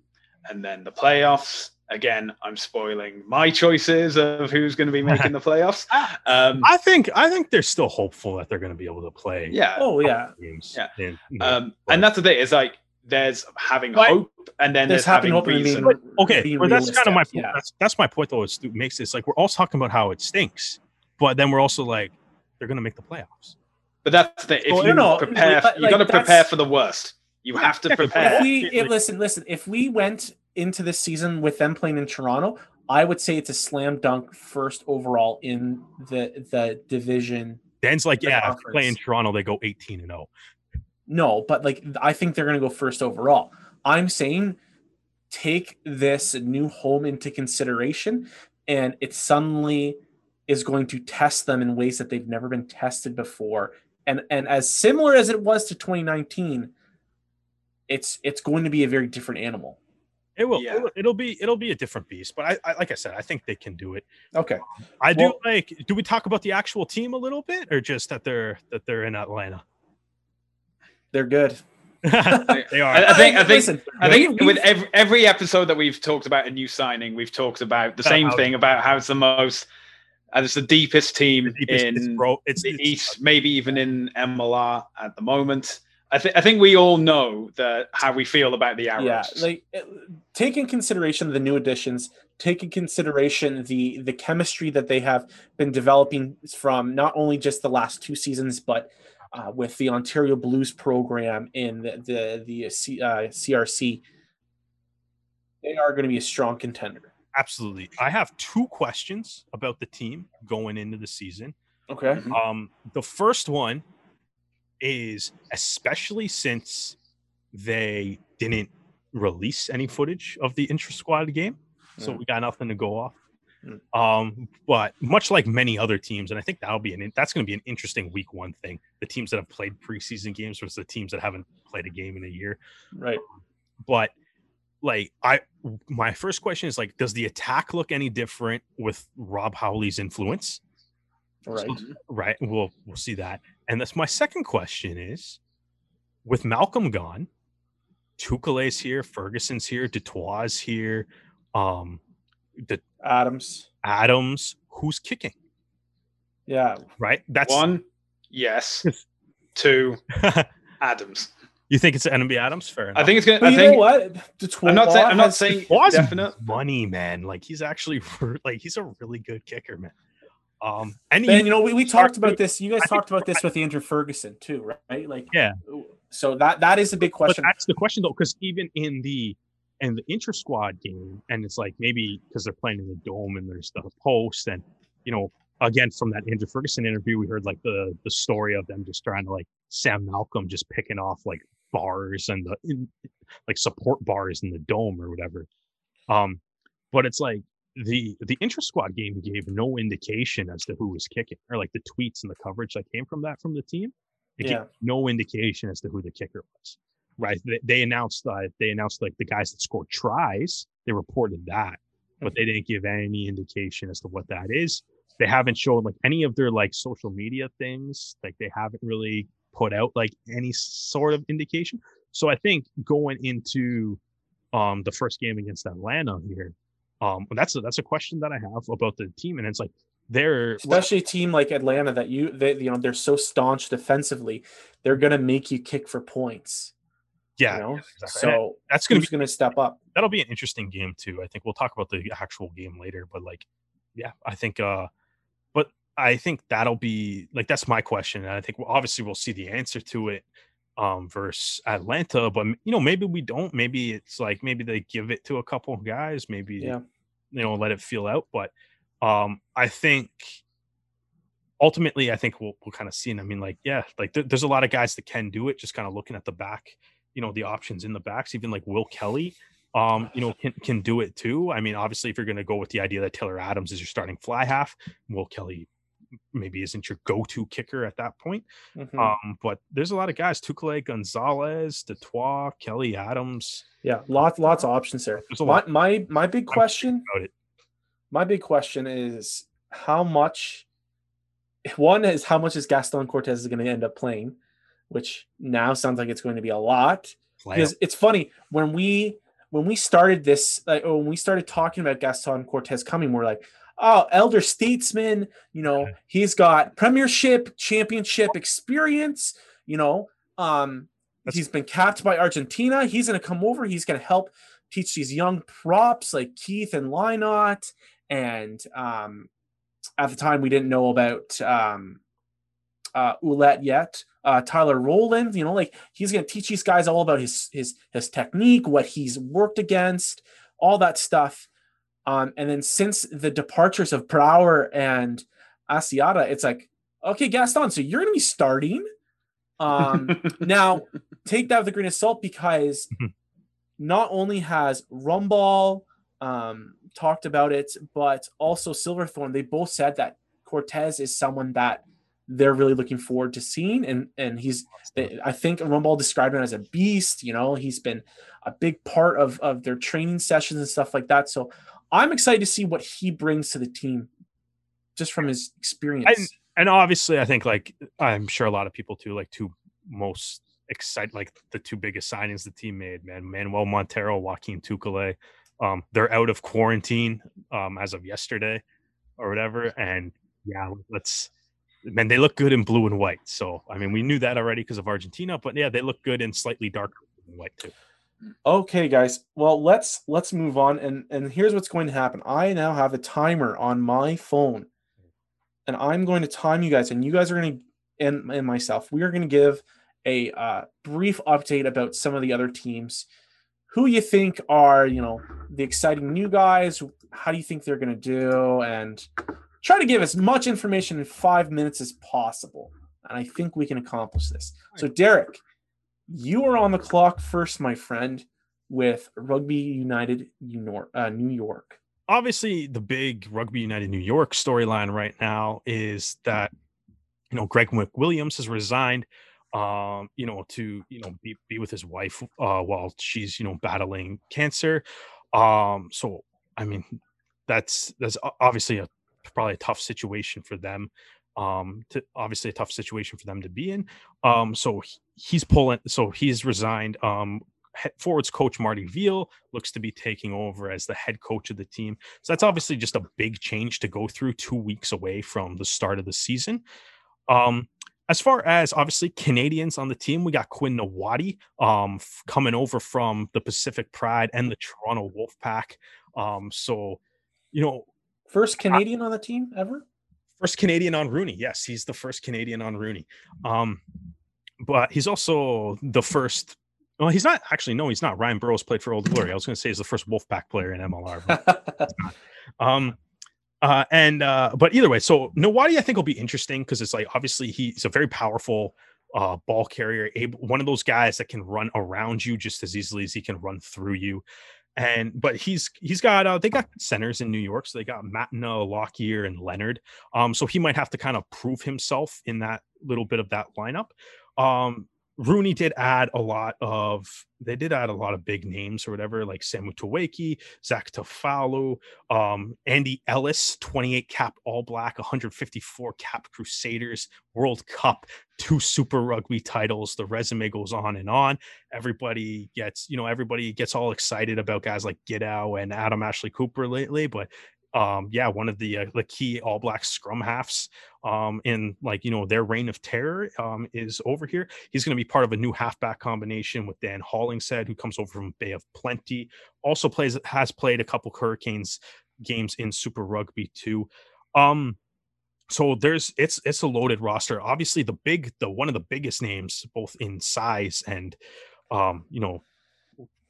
and then the playoffs. Again, I'm spoiling my choices of who's going to be making the playoffs. Um, I think I think they're still hopeful that they're going to be able to play. yeah. Oh yeah, games. Yeah. in- you know, Um, but- and that's the thing. It's like there's having Right. hope, and then there's there's, having having hope reason. being okay, being but that's kind of my realistic, point. yeah. That's that's my point though. Is Stu makes this like we're all talking about how it stinks, but then we're also like they're going to make the playoffs. But that's the thing. If Well, you no, no, prepare, like- you got to prepare for the worst. You have to Yeah, but If prepare. we if, listen, listen. If we went into this season with them playing in Toronto, I would say it's a slam dunk first overall in the the division. Dan's like, The yeah, if they conference. play in Toronto, they go 18 and oh." 0. No, but like I think they're going to go first overall. I'm saying take this new home into consideration, and it suddenly is going to test them in ways that they've never been tested before. And and as similar as it was to 2019, it's it's going to be a very different animal. It will. Yeah. It'll, it'll be. It'll be a different beast. But I, I, like I said, I think they can do it. Okay. I do Well- like. Do we talk about the actual team a little bit, or just that they're that they're in Atlanta? They're good. they are. I, I think. I think. Listen, I think with every, every episode that we've talked about a new signing, we've talked about the same thing about how it's the most, and it's the deepest team It's, it's, in bro, it's, the it's- East, maybe even in MLR at the moment. I think I think we all know that how we feel about the arrows. yeah like uh, take in consideration the new additions take in consideration the the chemistry that they have been developing from not only just the last two seasons but uh, with the ontario blues program in the the, the C, uh, crc they are going to be a strong contender Absolutely. I have two questions about the team going into the season. okay Mhm. Um, the first one is especially since they didn't release any footage of the intra squad game, so Mm. we got nothing to go off. Mm. Um, but much like many other teams, and I think that'll be an that's going to be an interesting week one thing. The teams that have played preseason games versus the teams that haven't played a game in a year. right But like I, my first question is like, does the attack look any different with Rob Howley's influence? right right we'll we'll see that and that's my second question is with malcolm gone Tuculet's here ferguson's here detroit's here um the adams adams who's kicking yeah right that's One, yes. Two, Adams. you think it's gonna adams fair enough I think it's gonna. but I you think know what Detroit I'm not saying. I'm not has- saying Detroit's definite. money man like he's actually like he's a really good kicker man um and Man, he, you know, we, we talked about this. You guys I think- talked about this with Andrew Ferguson too, right? Like, Yeah. So that that is a big but question. that's the question though, because even in the in the inter squad game, and it's like maybe because they're playing in the dome and there's the post, and you know, again from that Andrew Ferguson interview, we heard like the the story of them just trying to like Sam Malcolm just picking off like bars and the in, like support bars in the dome or whatever. Um, but it's like the the intra squad game gave no indication as to who was kicking, or like the tweets and the coverage that came from that from the team. It Yeah. gave no indication as to who the kicker was. Right? They, they announced uh, they announced like the guys that scored tries. They reported that, but they didn't give any indication as to what that is. They haven't shown like any of their like social media things. Like they haven't really put out like any sort of indication. So I think going into um the first game against Atlanta here, um that's a that's a question that I have about the team, and it's like they're Especially a team like Atlanta that you they you know they're so staunch defensively, they're gonna make you kick for points. yeah, You know? exactly. So that's gonna be gonna step up? that'll be an interesting game too. I think we'll talk about the actual game later, but like, yeah, I think, uh, but I think that'll be like that's my question, and I think obviously we'll see the answer to it, um, versus Atlanta. But you know, maybe we don't. Maybe it's like maybe they give it to a couple of guys. Maybe Yeah. you know let it feel out. But um, I think ultimately, I think we'll we'll kind of see. And I mean, like, yeah, like there, there's a lot of guys that can do it. Just kind of looking at the back, you know, the options in the backs, even like Will Kelly um, you know, can can do it too. I mean, obviously, if you're going to go with the idea that Taylor Adams is your starting fly half, Will Kelly maybe isn't your go-to kicker at that point. Mhm. Um, but there's a lot of guys: Tuculet, Gonzalez, Detroit, Kelly Adams. yeah, lots lots of options there. There's a My lot my my big question my big question is how much one is how much is Gaston Cortez is going to end up playing, which now sounds like it's going to be a lot. because it's funny when we when we started this like when we started talking about Gaston Cortez coming we're like oh elder statesman you know he's got premiership championship experience you know um That's- he's been capped by Argentina. He's going to come over. He's going to help teach these young props like Keith and Lynott. And um at the time we didn't know about um uh Ouellette yet. Uh, Tyler Rowland, you know, like he's going to teach these guys all about his his his technique, what he's worked against, all that stuff. Um, and then since the departures of Brouwer and Asiata, it's like, okay, Gaston, so you're going to be starting. Um, now, take that with a grain of salt because Mhm. not only has Rumball um, talked about it, but also Silverthorne, they both said that Cortez is someone that they're really looking forward to seeing. And and he's I think Rumball described him as a beast. You know, he's been a big part of of their training sessions and stuff like that. So I'm excited to see what he brings to the team, just from his experience. And, and obviously, I think like I'm sure a lot of people too, like two most excited, like the two biggest signings the team made, man, Manuel Montero, Joaquin Tuculet. Um, they're out of quarantine um, as of yesterday or whatever, and yeah, let's man, they look good in blue and white. So I mean, we knew that already because of Argentina, but yeah, they look good in slightly darker white too. Okay, guys. Well, let's let's move on. And and here's what's going to happen. I now have a timer on my phone, and I'm going to time you guys, and you guys are going to and and myself. We are going to give a uh, brief update about some of the other teams. Who you think are you know the exciting new guys? How do you think they're going to do? And try to give as much information in five minutes as possible. And I think we can accomplish this. So, Derek, you are on the clock first, my friend, with Rugby United uh, New York. Obviously, the big Rugby United New York storyline right now is that you know Greg McWilliams has resigned. Um, you know, to you know be, be with his wife uh, while she's you know battling cancer. Um, so I mean, that's that's obviously a probably a tough situation for them um to obviously a tough situation for them to be in um so he's pulling so he's resigned um forwards coach marty veale looks to be taking over as the head coach of the team so that's obviously just a big change to go through two weeks away from the start of the season um as far as obviously Canadians on the team, we got Quinn Ngawati um, f- coming over from the Pacific Pride and the Toronto Wolfpack. Um, so, you know, First Canadian on the team ever? First Canadian on RUNY. Yes, he's the first Canadian on RUNY. Um, but he's also the first. Well, he's not actually. No, he's not. Ryan Burrows played for Old Glory. I was going to say he's the first Wolfpack player in MLR. um, uh, and uh, but either way, so Ngawati I think will be interesting because it's like obviously he's a very powerful uh, ball carrier, able one of those guys that can run around you just as easily as he can run through you and but he's he's got uh, they got centers in New York, so they got Matina, Lockyer, and Leonard. Um, so he might have to kind of prove himself in that little bit of that lineup. Um, RUNY did add a lot of they did add a lot of big names or whatever, like Samu Tuweke, Zach Toufalo, um, Andy Ellis, 28 cap All Black, 154 cap Crusaders, World Cup, two Super Rugby titles. The resume goes on and on. Everybody gets, you know, everybody gets all excited about guys like Giteau and Adam Ashley Cooper lately, but um, yeah, one of the uh, the key All Black scrum halves um, in like you know their reign of terror um, is over here. He's going to be part of a new halfback combination with Dan Hollinshead, who comes over from Bay of Plenty. Also plays has played a couple Hurricanes games in Super Rugby too. Um, so there's it's it's a loaded roster. Obviously, the big the one of the biggest names both in size and um, you know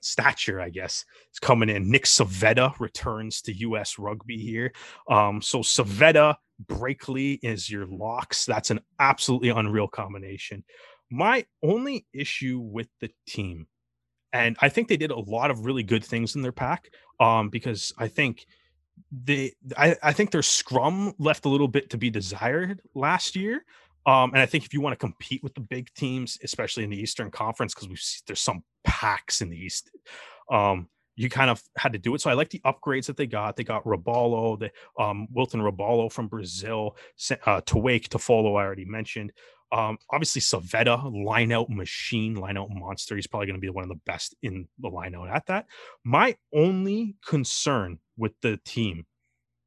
stature, I guess, is coming in. Nick Civetta returns to U.S. Rugby here. Um, so Civetta, Brakeley is your locks. That's an absolutely unreal combination. My only issue with the team, and I think they did a lot of really good things in their pack, um, because I think they, I, I think their scrum left a little bit to be desired last year. Um, and I think if you want to compete with the big teams, especially in the Eastern Conference, because we there's some packs in the East, um, you kind of had to do it. So I like the upgrades that they got. They got Rebolo, the um, Wilton Rebolo from Brazil, uh, to Toufalo, I already mentioned. Um, obviously, Civetta, line out machine, line out monster. He's probably going to be one of the best in the line out at that. My only concern with the team,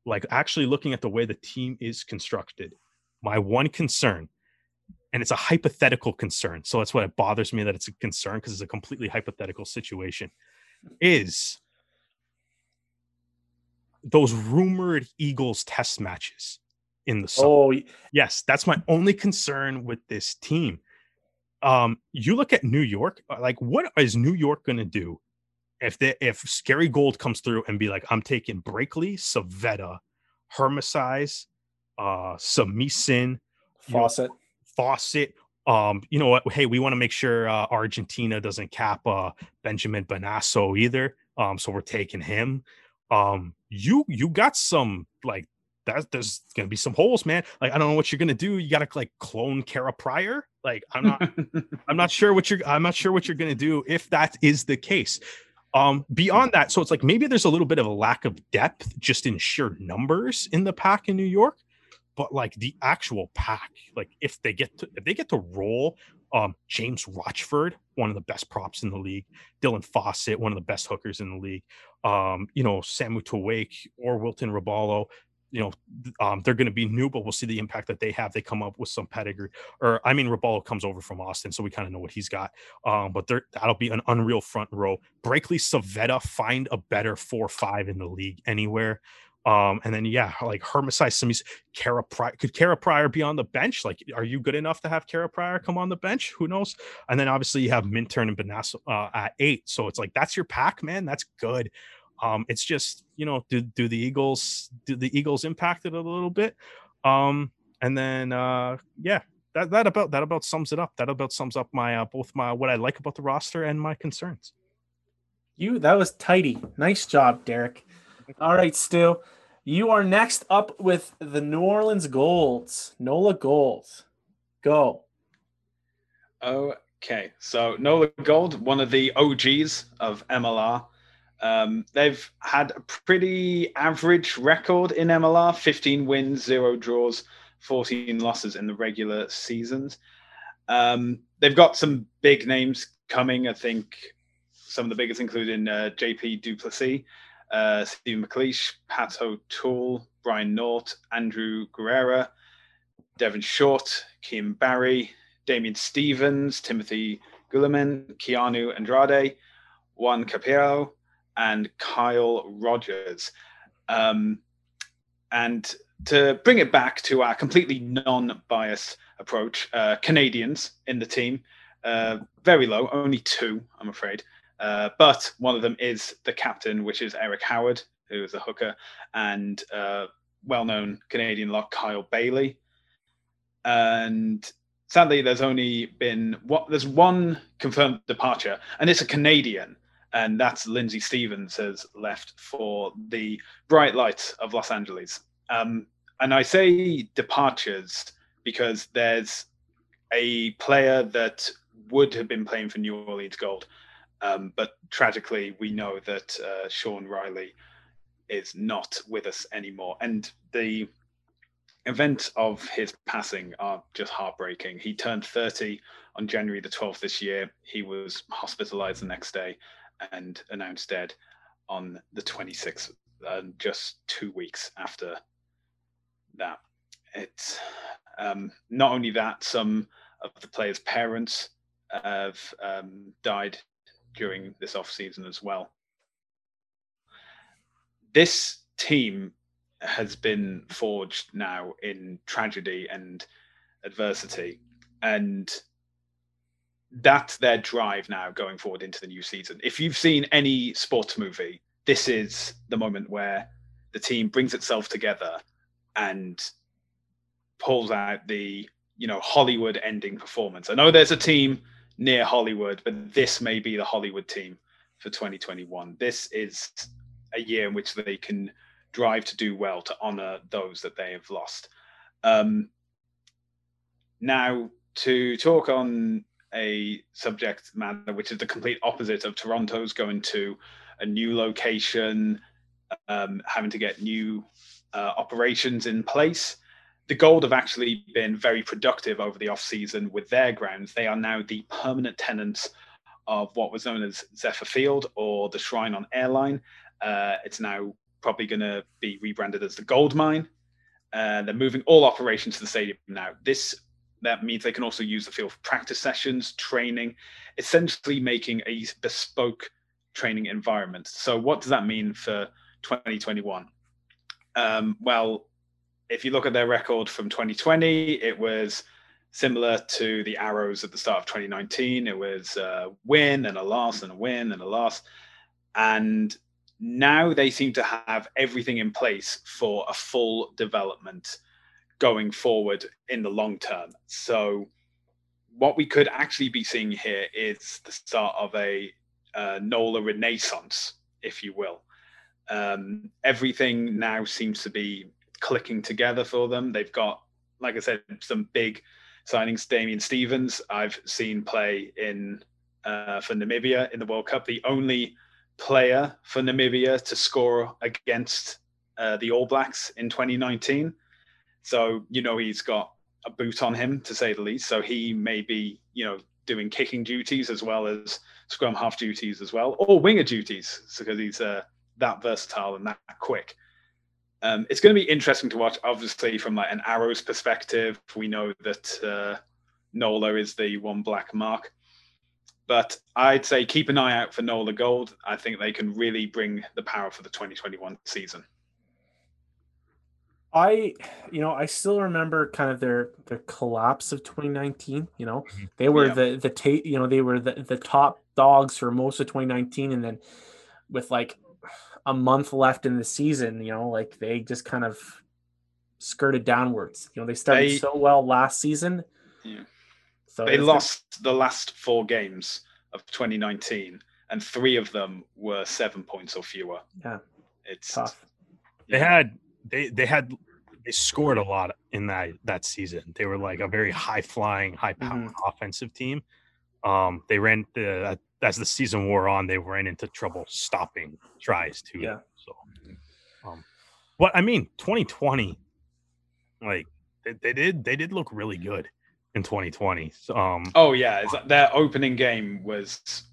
like actually looking at the way the team is constructed, my one concern, and it's a hypothetical concern. So that's what it bothers me that it's a concern because it's a completely hypothetical situation, is those rumored Eagles test matches in the summer. Oh, yes, that's my only concern with this team. Um, you look at New York, uh, like what is New York going to do if they if Scary Gold comes through and be like, I'm taking Brakeley, Civetta, Germishuys, uh Samisin, Fawcett, Fawcett. Um, you know what? Hey, we want to make sure uh, Argentina doesn't cap uh, Benjamin Bonasso either. Um, so we're taking him. Um, you you got some like that there's gonna be some holes, man. Like I don't know what you're gonna do. You gotta like clone Kara Pryor. Like I'm not I'm not sure what you're I'm not sure what you're gonna do if that is the case. Um, beyond that, so it's like maybe there's a little bit of a lack of depth just in sheer numbers in the pack in New York, but like the actual pack, like if they get to if they get to roll um James Rochford, one of the best props in the league, Dylan Fawcett, one of the best hookers in the league, um, you know, Samu Tawake or Wilton Rebolo, you know, um, they're going to be new, but we'll see the impact that they have. They come up with some pedigree, or I mean, Rebolo comes over from Austin, so we kind of know what he's got. Um, but there, that'll be an unreal front row. Brakeley Civetta find a better four five in the league anywhere. Um, and then yeah, like Hermesai Simmons, Kara Pryor. Could Kara Pryor be on the bench? Like, are you good enough to have Kara Pryor come on the bench? Who knows? And then obviously you have Minturn and Bonasso uh, at eight. So it's like that's your pack, man. That's good. Um, it's just you know, do do the Eagles do the Eagles impact it a little bit? Um, and then uh, yeah, that that about that about sums it up. That about sums up my uh, both my what I like about the roster and my concerns. You that was tidy. Nice job, Derek. All right, Stu. You are next up with the New Orleans Golds. Nola Gold. Go. Okay. So Nola Gold, one of the OGs of MLR. Um, they've had a pretty average record in MLR 15 wins, zero draws, 14 losses in the regular seasons. Um, they've got some big names coming. I think some of the biggest including uh, JP Duplessis, uh, McLeish, Pat O'Toole, Brian Nort, Andrew Guerrera, Devon Short, Kim Barry, Damian Stevens, Timothy Gulliman, Keanu Andrade, Juan Capiro, and Kyle Rogers. Um, and to bring it back to our completely non-biased approach, uh, Canadians in the team, uh, very low, only two, I'm afraid. Uh, but one of them is the captain, which is Eric Howard, who is a hooker, and uh, well-known Canadian lock Kyle Baillie. And sadly, there's only been what there's one confirmed departure, and it's a Canadian and that's Lindsay Stevens has left for the bright lights of Los Angeles. Um, and I say departures because there's a player that would have been playing for New Orleans Gold, um, but tragically we know that uh, Sean Riley is not with us anymore, and the events of his passing are just heartbreaking. He turned 30 on January the 12th this year. He was hospitalized the next day and announced dead on the 26th, uh, just two weeks after that. It's um, not only that, some of the players' parents have um, died during this off season as well. This team has been forged now in tragedy and adversity, and that's their drive now going forward into the new season. If you've seen any sports movie, this is the moment where the team brings itself together and pulls out the you know Hollywood ending performance. I know there's a team near Hollywood, but this may be the Hollywood team for 2021. This is a year in which they can drive to do well to honor those that they have lost. Um, now, to talk on a subject matter which is the complete opposite of Toronto's going to a new location, um, having to get new uh, operations in place. The Gold have actually been very productive over the off season with their grounds. They are now the permanent tenants of what was known as Zephyr Field or the Shrine on Airline. Uh, it's now probably going to be rebranded as the Gold Mine. Uh, they're moving all operations to the stadium now. This that means they can also use the field for practice sessions, training, essentially making a bespoke training environment. So, what does that mean for 2021? Um, well, if you look at their record from 2020, it was similar to the Arrows at the start of 2019. It was a win and a loss and a win and a loss. And now they seem to have everything in place for a full development going forward in the long term. So, what we could actually be seeing here is the start of a uh, NOLA renaissance, if you will. Um, everything now seems to be clicking together for them. They've got, like I said, some big signings. Damian Stevens, I've seen play in uh, for Namibia in the World Cup. The only player for Namibia to score against uh, the All Blacks in 2019. So you know he's got a boot on him to say the least. So he may be, you know, doing kicking duties as well as scrum half duties as well, or winger duties, because he's uh, that versatile and that quick. Um, it's going to be interesting to watch. Obviously, from like an arrows perspective, we know that uh, Nola is the one black mark, but I'd say keep an eye out for Nola Gold. I think they can really bring the power for the 2021 season. I, you know, I still remember kind of their their collapse of 2019. You know, Mhm. they were Yeah. the the ta- you know they were the, the top dogs for most of 2019, and then with like a month left in the season, you know, like they just kind of skirted downwards. You know, they started They- so well last season. Yeah. So They it's- lost the last four games of 2019, and three of them were seven points or fewer. Yeah. It's tough. They yeah. had they they had they scored a lot in that that season. They were like a very high flying, high power offensive team. Um, they ran the as the season wore on, they ran into trouble stopping tries too. Yeah. So, um, but I mean, 2020, like they, they did they did look really good in 2020. So, um, Oh yeah, it's, their opening game was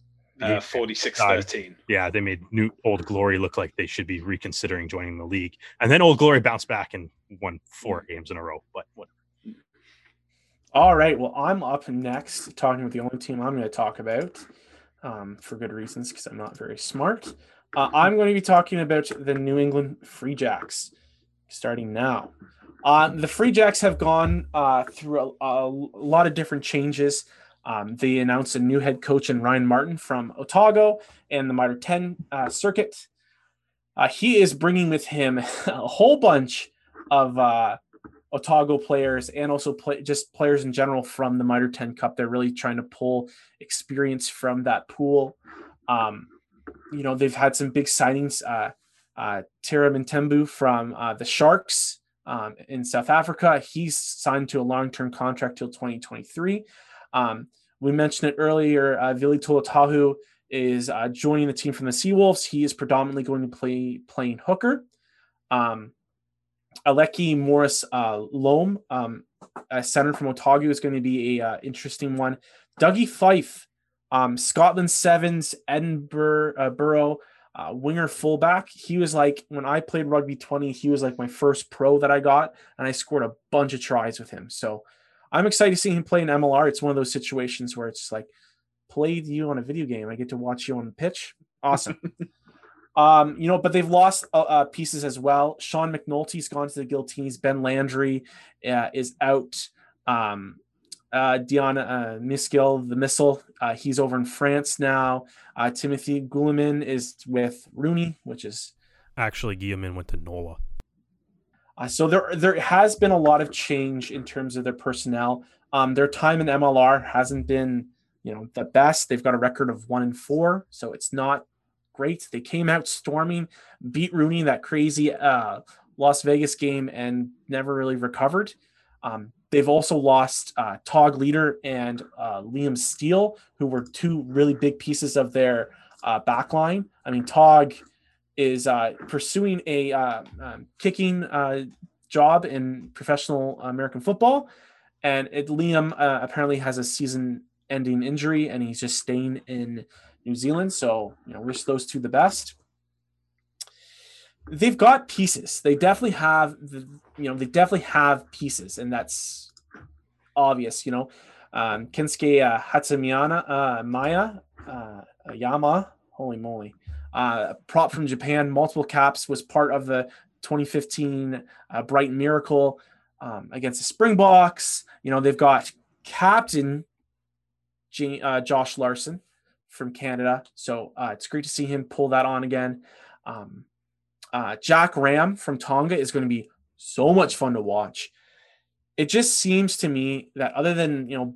uh, 46-13. yeah, they made new Old Glory look like they should be reconsidering joining the league, and then Old Glory bounced back and won four games in a row. But what? All right. Well, I'm up next talking with the only team I'm going to talk about um, for good reasons because I'm not very smart. Uh, I'm going to be talking about the New England Free Jacks starting now. Uh, the Free Jacks have gone uh, through a, a lot of different changes. Um, they announced a new head coach in Ryan Martin from Otago and the Mitre 10 uh, circuit. Uh, he is bringing with him a whole bunch of uh, Otago players and also play, just players in general from the Mitre 10 Cup. They're really trying to pull experience from that pool. Um, you know, they've had some big signings. Uh, uh, Tara Mintembu from uh, the Sharks um, in South Africa. He's signed to a long term contract till 2023. Um, we mentioned it earlier. Uh, Vili Toluta'u is uh, joining the team from the Seawolves. He is predominantly going to play playing hooker. Um, Aleki Morris uh, Lome, um, a center from Otago, is going to be a uh, interesting one. Dougie Fife, um, Scotland Sevens, Edinburgh uh, Borough, uh, winger fullback. He was like when I played rugby 20, he was like my first pro that I got, and I scored a bunch of tries with him. So I'm excited to see him play in MLR. It's one of those situations where it's like played you on a video game. I get to watch you on the pitch. Awesome. Um, you know, but they've lost uh, uh, pieces as well. Sean McNulty's gone to the Guillotines. Ben Landry uh, is out. Um, uh, Diana uh, Miskill, the missile, uh, he's over in France now. Uh, Timothy Guillemin is with RUNY, which is Actually, Guillemin went to NOLA. uh, so there there has been a lot of change in terms of their personnel. Um, their time in MLR hasn't been, you know, the best. They've got a record of one and four, so it's not great. They came out storming, beat RUNY that crazy uh, Las Vegas game, and never really recovered. Um, they've also lost uh, Tog Leader and uh, Liam Steele, who were two really big pieces of their uh, back line. I mean, Tog is uh, pursuing a uh, um, kicking uh, job in professional American football, and it, Liam uh, apparently has a season-ending injury, and he's just staying in New Zealand. So you know, wish those two the best. They've got pieces. They definitely have the you know they definitely have pieces, and that's obvious. You know, um, Kensuke uh, Hatsumiyana uh, Maya uh, Yama. Holy moly! Uh, prop from Japan, multiple caps, was part of the 2015 uh, Brighton Miracle um, against the Springboks. You know, they've got captain J- uh, Josh Larsen from Canada. So uh, it's great to see him pull that on again. Um, uh, Jack Ram from Tonga is going to be so much fun to watch. It just seems to me that other than, you know,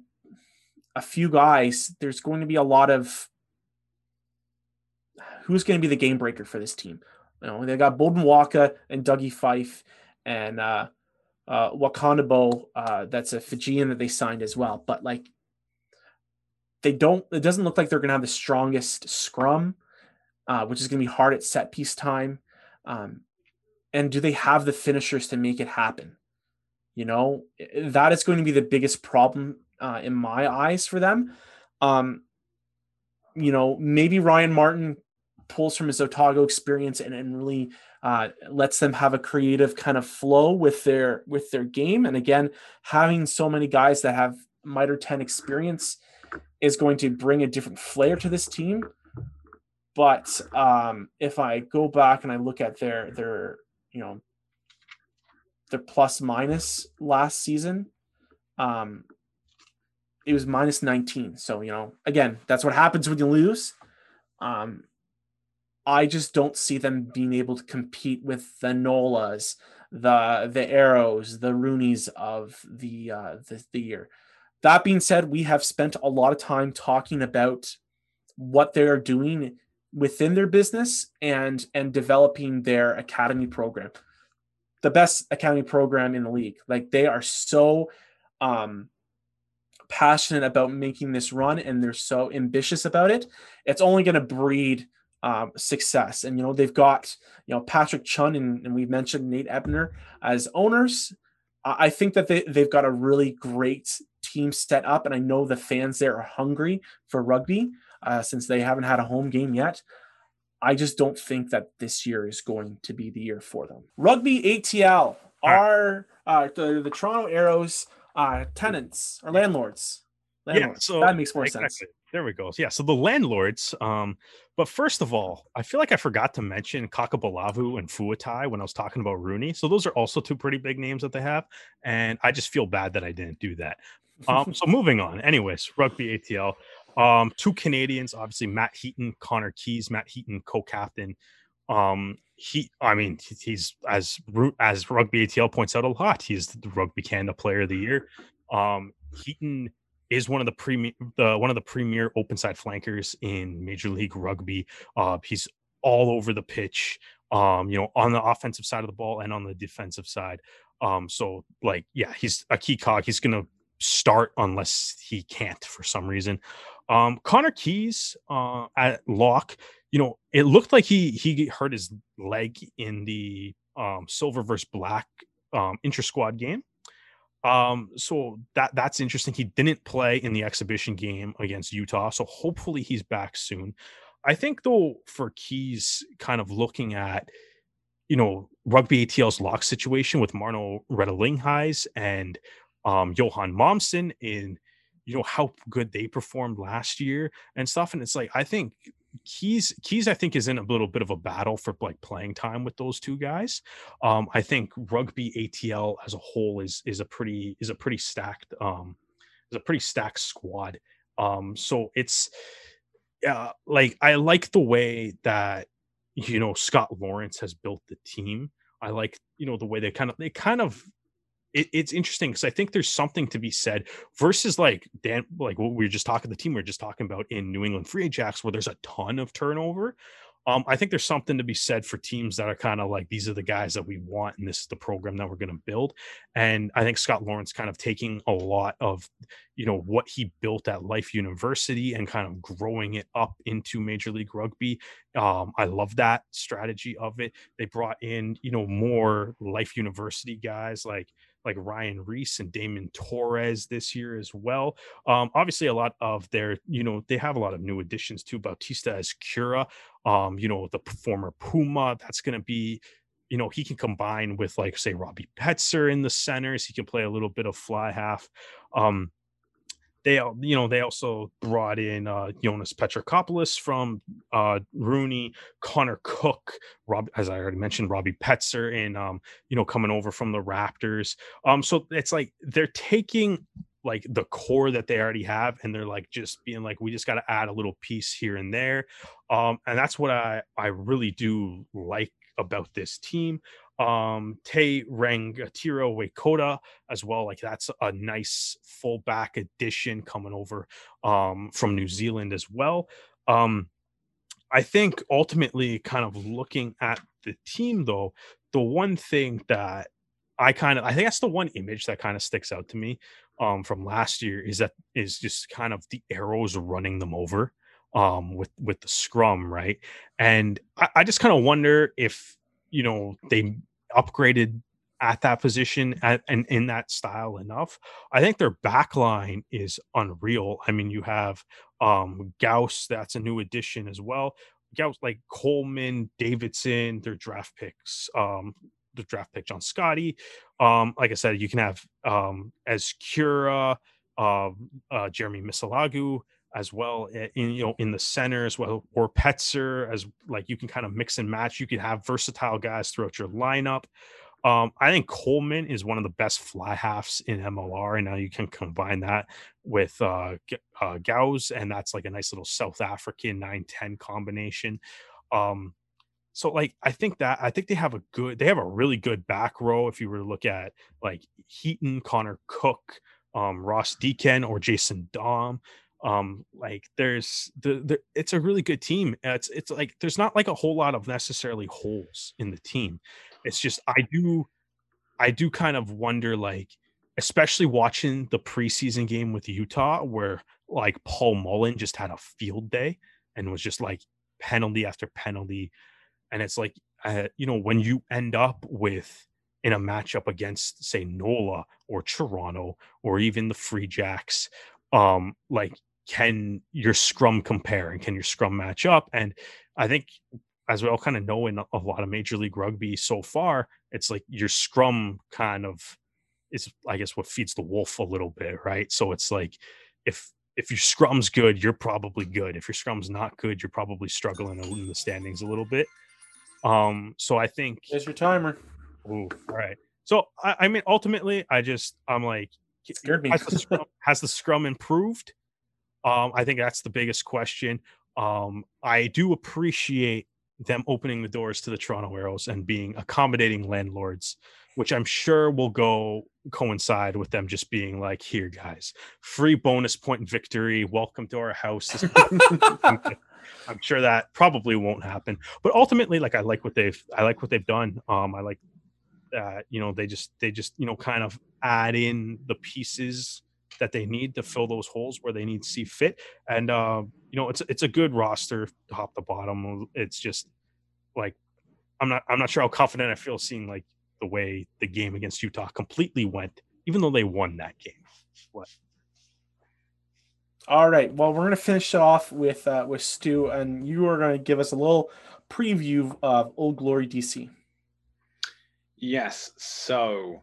a few guys, there's going to be a lot of who's going to be the game breaker for this team. You know, they got Bolden Waka and Dougie Fife and uh, uh, Wakandabo, uh, that's a Fijian that they signed as well. But like, they don't. It doesn't look like they're going to have the strongest scrum, uh, which is going to be hard at set piece time. Um, and do they have the finishers to make it happen? You know, that is going to be the biggest problem uh, in my eyes for them. Um, you know, maybe Ryan Martin pulls from his Otago experience and, and really uh, lets them have a creative kind of flow with their with their game. And again, having so many guys that have Mitre 10 experience is going to bring a different flair to this team. But um, if I go back and I look at their their you know their plus minus last season, um, it was minus 19. So, you know, again, that's what happens when you lose. Um, I just don't see them being able to compete with the Nolas, the the Arrows, the Roonies of the uh, the, the year. That being said, we have spent a lot of time talking about what they are doing within their business and and developing their academy program. The best academy program in the league. Like they are so um passionate about making this run and they're so ambitious about it, it's only going to breed um, success. And you know they've got you know Patrick Chun and, and we've mentioned Nate Ebner as owners. I think that they they've got a really great team set up, and I know the fans there are hungry for rugby uh, since they haven't had a home game yet. I just don't think that this year is going to be the year for them. Rugby ATL are uh, the, the Toronto Arrows uh, tenants or landlords. landlords. Yeah, so that makes more exactly. sense. There we go. Yeah, so the landlords. Um, but first of all, I feel like I forgot to mention Kakabalavu and Fuatai when I was talking about RUNY. So those are also two pretty big names that they have, and I just feel bad that I didn't do that. Um, so moving on. Anyways, rugby ATL. Um, two Canadians, obviously Matt Heaton, Conor Keys. Matt Heaton, co-captain. Um, he, I mean, he's as as Rugby ATL points out a lot. He's the Rugby Canada Player of the Year. Um, Heaton is one of the premier, the one of the premier open side flankers in Major League Rugby. Uh, he's all over the pitch. Um, you know, on the offensive side of the ball and on the defensive side. Um, so like, yeah, he's a key cog. He's gonna start unless he can't for some reason. Um, Conor Keys uh, at lock you know, it looked like he he hurt his leg in the um, silver versus black um, inter squad game. Um, so that that's interesting. He didn't play in the exhibition game against Utah, so hopefully he's back soon. I think though for Keys, kind of looking at you know rugby ATL's lock situation with Marno Redelinghuys and um, Johan Momsen in you know how good they performed last year and stuff, and it's like I think Keys Keys I think is in a little bit of a battle for like playing time with those two guys. Um, I think rugby ATL as a whole is is a pretty is a pretty stacked um is a pretty stacked squad. Um, so it's uh, like I like the way that you know Scott Lawrence has built the team. I like you know the way they kind of they kind of it, it's interesting because I think there's something to be said versus like Dan, like what we were just talking, the team we are just talking about in New England Free Jacks, where there's a ton of turnover. Um, I think there's something to be said for teams that are kind of like these are the guys that we want, and this is the program that we're going to build. And I think Scott Lawrence kind of taking a lot of, you know, what he built at Life University and kind of growing it up into Major League Rugby. Um, I love that strategy of it. They brought in, you know, more Life University guys like like Ryan Reese and Damon Torres this year as well. Um, obviously, a lot of their, you know, they have a lot of new additions too. Bautista Ezcurra, um, you know, the former Puma, that's going to be, you know, he can combine with like say Robbie Petzer in the centers. He can play a little bit of fly half. Um, they you know they also brought in uh Jonas Petrakopoulos from uh RUNY, Connor Cook, Rob as I already mentioned, Robbie Petzer and um you know coming over from the Raptors. Um so it's like they're taking like the core that they already have and they're like just being like we just got to add a little piece here and there. Um and that's what I I really do like about this team um Te Rangatira Waitokia as well. Like that's a nice fullback addition coming over um from New Zealand as well. Um I think ultimately kind of looking at the team though, the one thing that I kind of I think that's the one image that kind of sticks out to me um from last year is that is just kind of the arrows running them over um with with the scrum, right? And I, I just kind of wonder if you know they upgraded at that position at, and in that style enough. I think their back line is unreal. I mean, you have um Gauss, that's a new addition as well. Gauss like Coleman, Davidson, their draft picks, um, the draft pick John Scotty. Um, like I said, you can have um Ezcurra, uh, uh Jeremy Misalagu as well eh, in you know in the center as well or Petzer as like you can kind of mix and match you can have versatile guys throughout your lineup um, I think Coleman is one of the best fly halves in MLR, and now you can combine that with uh, uh, Gauss, and that's like a nice little South African 9-10 combination. Um, so like I think that I think they have a good they have a really good back row if you were to look at like Heaton, Connor Cook, um, Ross Deacon, or Jason Damm. Um, like there's the, the it's a really good team. It's it's like there's not like a whole lot of necessarily holes in the team. It's just I do I do kind of wonder like especially watching the preseason game with Utah where like Paul Mullen just had a field day and was just like penalty after penalty and it's like uh, you know when you end up with in a matchup against say Nola or Toronto or even the Free Jacks um like can your scrum compare and can your scrum match up and I think as we all kind of know in a lot of major league rugby so far, it's like your scrum kind of is, I guess, what feeds the wolf a little bit, right? So it's like if if your scrum's good, you're probably good. If your scrum's not good, you're probably struggling in the standings a little bit. Um, so I think there's your timer. Ooh, all right. So I, I mean, ultimately, I just I'm like, scared me. Has the scrum, has the scrum improved? Um, I think that's the biggest question. Um, I do appreciate them opening the doors to the Toronto Arrows and being accommodating landlords, which I'm sure will go coincide with them just being like, here, guys, free bonus point victory. Welcome to our house. I'm sure that probably won't happen. But ultimately, like I like what they've I like what they've done. Um, I like that, you know, they just they just, you know, kind of add in the pieces that they need to fill those holes where they need to see fit. And uh, you know, it's it's a good roster top to bottom. It's just like I'm not I'm not sure how confident I feel seeing like the way the game against Utah completely went, even though they won that game. What? All right. Well, we're gonna finish it off with uh, with Stu, and you are gonna give us a little preview of Old Glory DC. Yes. So,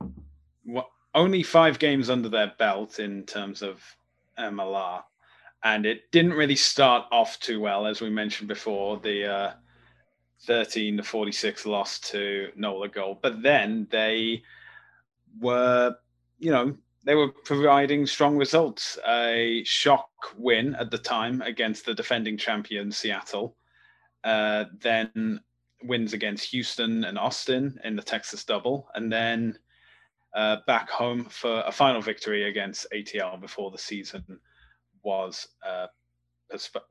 what only five games under their belt in terms of MLR, and it didn't really start off too well, as we mentioned before. The uh, 13 to 46 loss to Nola Gold, but then they were, you know, they were providing strong results. A shock win at the time against the defending champion Seattle, uh, then wins against Houston and Austin in the Texas Double, and then uh, back home for a final victory against ATL before the season was uh,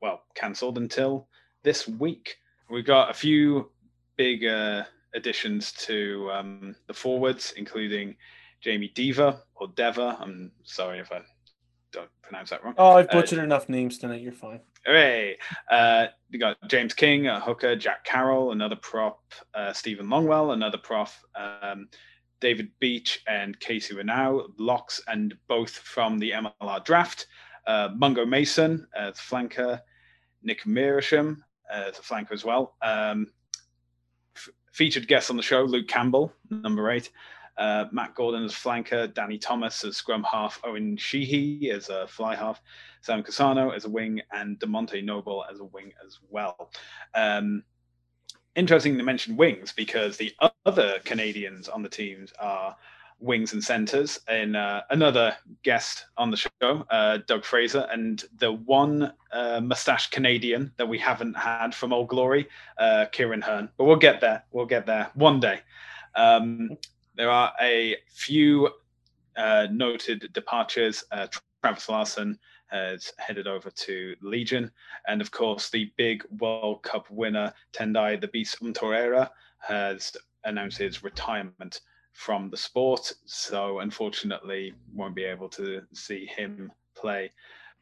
well cancelled until this week. We've got a few big uh, additions to um, the forwards, including Jamie Diva or Deva. I'm sorry if I don't pronounce that wrong. Oh, I've uh, butchered uh, enough names tonight. You're fine. Hooray! Uh, you got James King, a hooker, Jack Carroll, another prop, uh, Stephen Longwell, another prof, um, David Beach and Casey Renau, locks and both from the MLR draft. Uh, Mungo Mason as flanker, Nick as a flanker as well. Um, f- featured guest on the show, Luke Campbell, number eight. Uh, Matt Gordon as flanker, Danny Thomas as scrum half, Owen Sheehy as a fly half, Sam Casano as a wing, and Demonte Noble as a wing as well. Um, interesting to mention wings because the other Canadians on the teams are wings and centers. And uh, another guest on the show, uh, Doug Fraser, and the one uh, mustache Canadian that we haven't had from Old Glory, uh, Kieran Hearn. But we'll get there. We'll get there one day. Um, there are a few uh, noted departures. Uh, Travis Larson has headed over to Legion. And of course, the big World Cup winner, Tendai the Beast Mtawarira, has announced his retirement from the sport. So unfortunately, won't be able to see him play.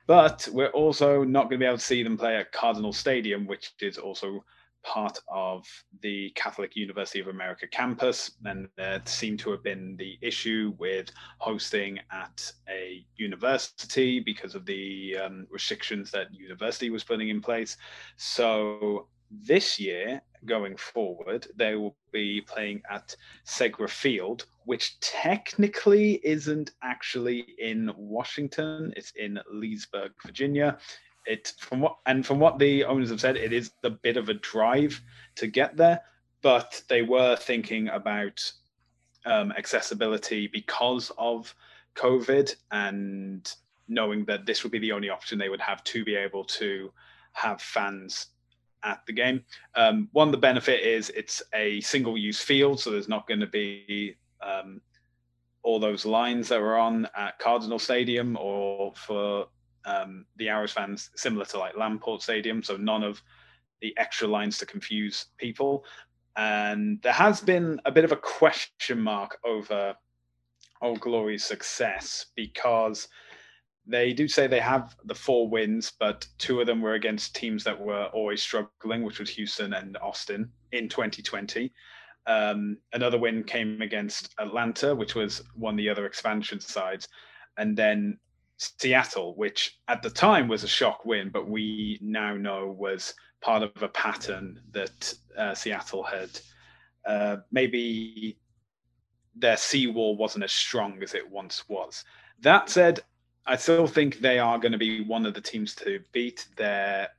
But we're also not going to be able to see them play at Cardinal Stadium, which is also part of the Catholic University of America campus. And there seemed to have been the issue with hosting at a university because of the um, restrictions that university was putting in place. So this year, going forward, they will be playing at Segra Field, which technically isn't actually in Washington. It's in Leesburg, Virginia. It from what and from what the owners have said, it is a bit of a drive to get there, but they were thinking about um, accessibility because of COVID and knowing that this would be the only option they would have to be able to have fans at the game. Um, one, the benefit is it's a single use field, so there's not going to be um, all those lines that were on at Cardinal Stadium or for um, the Arrows fans, similar to like Lamport Stadium. So none of the extra lines to confuse people. And there has been a bit of a question mark over Old Glory's success because they do say they have the four wins, but two of them were against teams that were always struggling, which was Houston and Austin in 2020. Um, another win came against Atlanta, which was one of the other expansion sides, and then Seattle, which at the time was a shock win, but we now know was part of a pattern that uh, Seattle had. Uh, maybe their seawall wasn't as strong as it once was. That said, I still think they are going to be one of the teams to beat. Their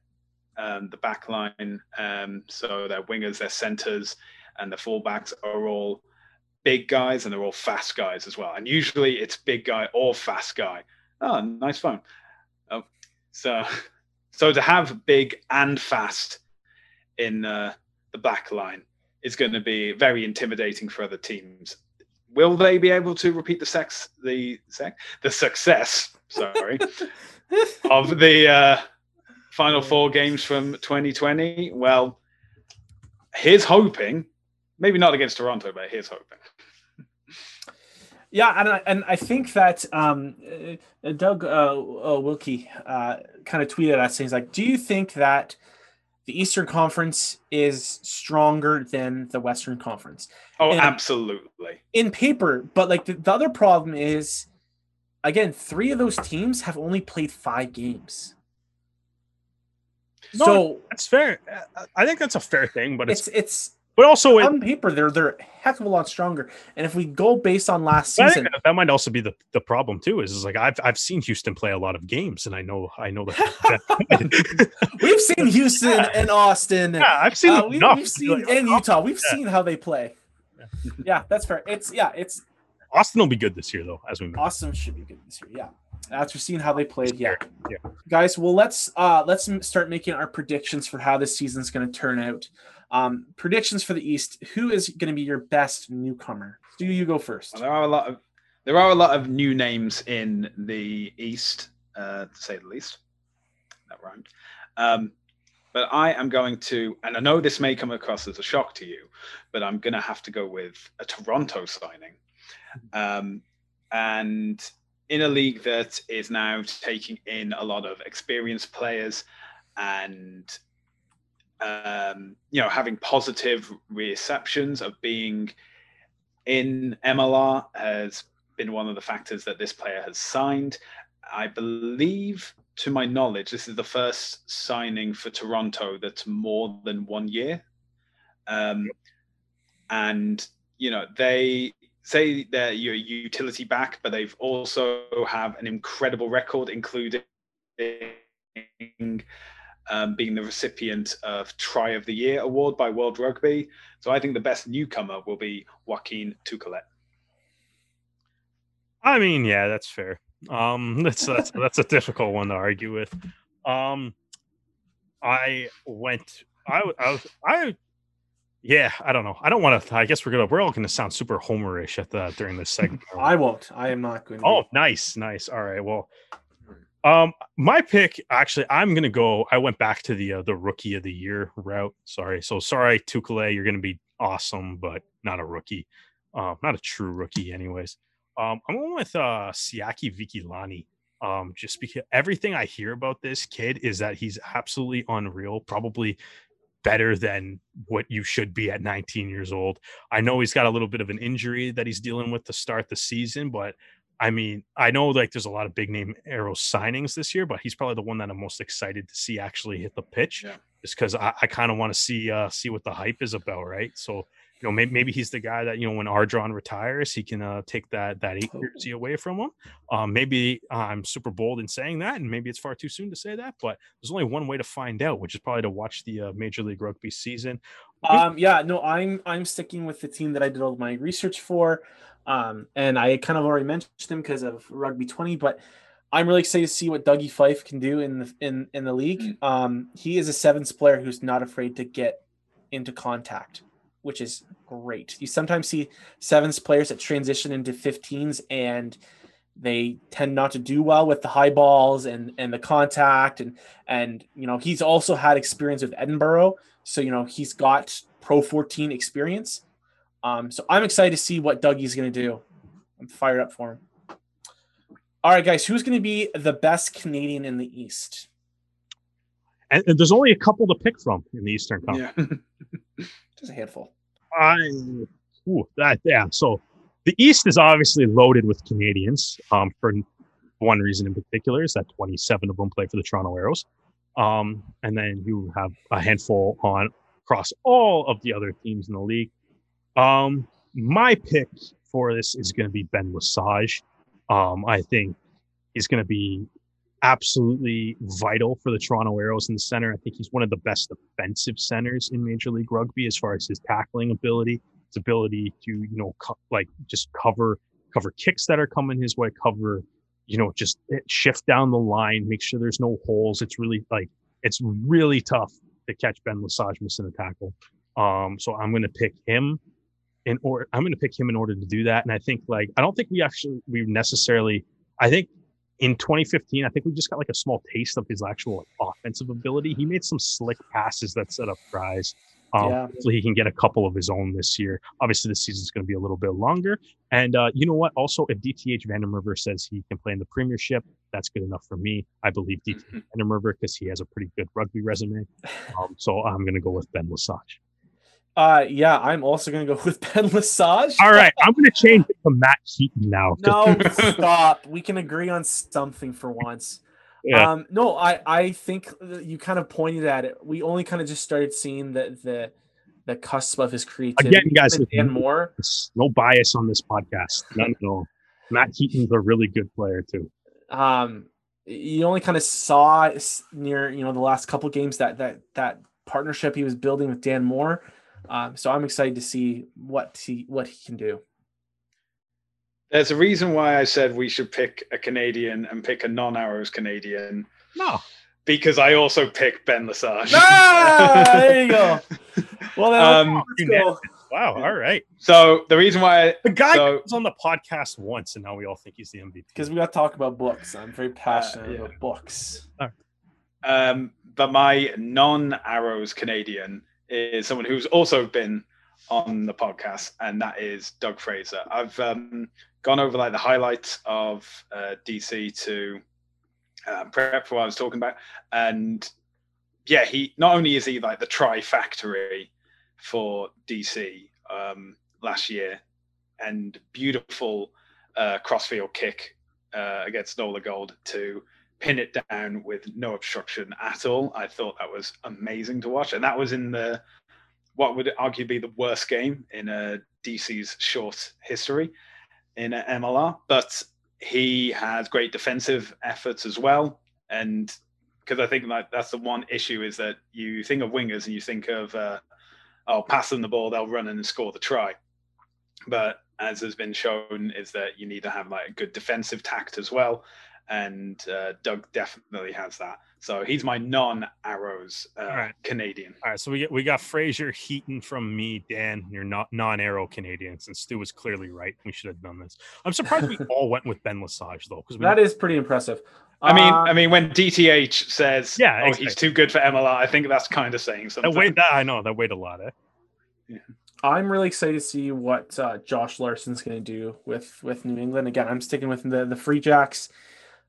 um, the back line, um, so their wingers, their centers, and the fullbacks are all big guys and they're all fast guys as well. And usually it's big guy or fast guy. Oh, nice phone. Oh, so so to have big and fast in uh, the back line is going to be very intimidating for other teams. Will they be able to repeat the sex the sex the success sorry, of the uh, final four games from 2020. Well, here's hoping. Maybe not against Toronto, but here's hoping. Yeah, and I, and I think that um, uh, Doug uh, uh, Wilkie uh, kind of tweeted us saying, like, do you think that the Eastern Conference is stronger than the Western Conference? Oh, and absolutely. In paper, but like the, the other problem is again, three of those teams have only played five games. No, so that's fair. I think that's a fair thing, but it's it's, it's but also on it, paper they're they're a heck of a lot stronger. And if we go based on last season, that might also be the, the problem too. Is, is like I've I've seen Houston play a lot of games, and I know I know that we've seen Houston yeah. and Austin. Yeah, I've seen uh, we, have seen like, in Utah. We've yeah. seen how they play. Yeah. yeah, that's fair. It's yeah, it's Austin will be good this year, though, as we mentioned. Austin should be good this year. Yeah. After seeing how they played, yeah. yeah. Guys, well let's uh let's start making our predictions for how this season is going to turn out. Um predictions for the East. Who is going to be your best newcomer? Do you go first? There are a lot of there are a lot of new names in the East, uh, to say the least. That rhymed. Um, but I am going to, and I know this may come across as a shock to you, but I'm going to have to go with a Toronto signing. Um, and in a league that is now taking in a lot of experienced players and um, you know having positive receptions of being in MLR has been one of the factors that this player has signed. I believe, to my knowledge, this is the first signing for Toronto that's more than one year. Um, and you know they say they're your utility back, but they've also have an incredible record, including um, being the recipient of Try of the Year award by World Rugby. So I think the best newcomer will be Joaquin Tuculet. I mean, yeah, that's fair. Um, that's that's that's a difficult one to argue with. Um, I went. I I I yeah, I don't know. I don't want to. I guess we're gonna. We're all gonna sound super homerish at the during this segment. I won't. I am not going. to Oh, be. nice, nice. All right. Well, um, my pick actually, I'm gonna go. I went back to the uh, the rookie of the year route. Sorry. So sorry, Tuculet, you're gonna be awesome, but not a rookie. Um, not a true rookie, anyways. Um, I'm going with uh, Siaki Vikilani. Um, just because everything I hear about this kid is that he's absolutely unreal, probably better than what you should be at 19 years old. I know he's got a little bit of an injury that he's dealing with to start the season, but I mean, I know like there's a lot of big name arrow signings this year, but he's probably the one that I'm most excited to see actually hit the pitch, yeah. just because I, I kind of want to see uh, see what the hype is about, right? So you know, maybe, maybe he's the guy that you know when Ardron retires, he can uh, take that that eight jersey away from him. Um, maybe I'm super bold in saying that, and maybe it's far too soon to say that. But there's only one way to find out, which is probably to watch the uh, Major League Rugby season. Um, yeah, no, I'm I'm sticking with the team that I did all my research for, um, and I kind of already mentioned him because of Rugby 20, but. I'm really excited to see what Dougie Fife can do in the in in the league. Mm. Um, he is a sevens player who's not afraid to get into contact which is great. You sometimes see sevens players that transition into 15s and they tend not to do well with the high balls and and the contact and and you know he's also had experience with Edinburgh, so you know he's got Pro 14 experience. Um, so I'm excited to see what Dougie's going to do. I'm fired up for him. All right, guys, who's going to be the best Canadian in the East? And, and there's only a couple to pick from in the Eastern Conference. Yeah. Just a handful. I, ooh, that yeah. So the East is obviously loaded with Canadians. Um, for one reason in particular is that 27 of them play for the Toronto Arrows. Um, and then you have a handful on across all of the other teams in the league. Um, my pick for this is going to be Ben Lesage. Um, I think he's going to be absolutely vital for the Toronto Arrows in the center. I think he's one of the best defensive centers in Major League Rugby as far as his tackling ability, his ability to you know co- like just cover cover kicks that are coming his way, cover you know just eh, shift down the line, make sure there's no holes. It's really like it's really tough to catch Ben Lesage missing a tackle. Um, so I'm going to pick him in order. I'm going to pick him in order to do that. And I think like I don't think we actually we necessarily. I think in 2015, I think we just got like a small taste of his actual like, offensive ability. He made some slick passes that set up tries. Um, yeah. Hopefully, he can get a couple of his own this year. Obviously, this season is going to be a little bit longer. And uh, you know what? Also, if DTH van der Merwe says he can play in the Premiership, that's good enough for me. I believe DTH mm-hmm. van der Merwe because he has a pretty good rugby resume. Um, so I'm going to go with Ben Lesage. Uh, yeah, I'm also gonna go with Ben Lesage. All right, I'm gonna change it to Matt Heaton now. No, stop. We can agree on something for once. Yeah. Um, no, I I think you kind of pointed at it. We only kind of just started seeing the the the cusp of his creativity. Again, guys, and more. No bias on this podcast. None at all. Matt Heaton's a really good player too. Um, you only kind of saw near you know the last couple games that that that partnership he was building with Dan Moore um, so I'm excited to see what he what he can do. There's a reason why I said we should pick a Canadian and pick a non-Arrows Canadian. No. Because I also picked Ben Lesage. Ah, there you go. Well, then, um, go. Wow. All right. So the reason why I, the guy so, was on the podcast once, and now we all think he's the MVP because we got to talk about books. I'm very passionate uh, yeah. about books. Um, but my non-Arrows Canadian is someone who's also been on the podcast, and that is Doug Fraser. I've um, gone over like the highlights of uh, DC to uh, prep for what I was talking about, and yeah, he not only is he like the try factory for DC um, last year, and beautiful uh, crossfield kick uh, against Nola Gold to pin it down with no obstruction at all. I thought that was amazing to watch, and that was in the what would arguably be the worst game in a uh, DC's short history in a MLR. But he has great defensive efforts as well, and because I think like that's the one issue is that you think of wingers and you think of uh, oh pass them the ball, they'll run and score the try, but as has been shown, is that you need to have like a good defensive tact as well and uh, Doug definitely has that. So he's my non-arrows uh, right. Canadian. All right, so we get we got Fraser Heaton from me, Dan. You're not non-arrow Canadians, and Stu was clearly right. We should have done this. I'm surprised we all went with Ben Lesage though, because that is pretty impressive. I mean, uh, I mean, when DTH says, "Yeah, oh, exactly. he's too good for MLR," I think that's kind of saying something. That weighed that I know that weighed a lot. Eh? I'm really excited to see what uh, Josh Larsen's going to do with with New England. Again, I'm sticking with the the Free Jacks.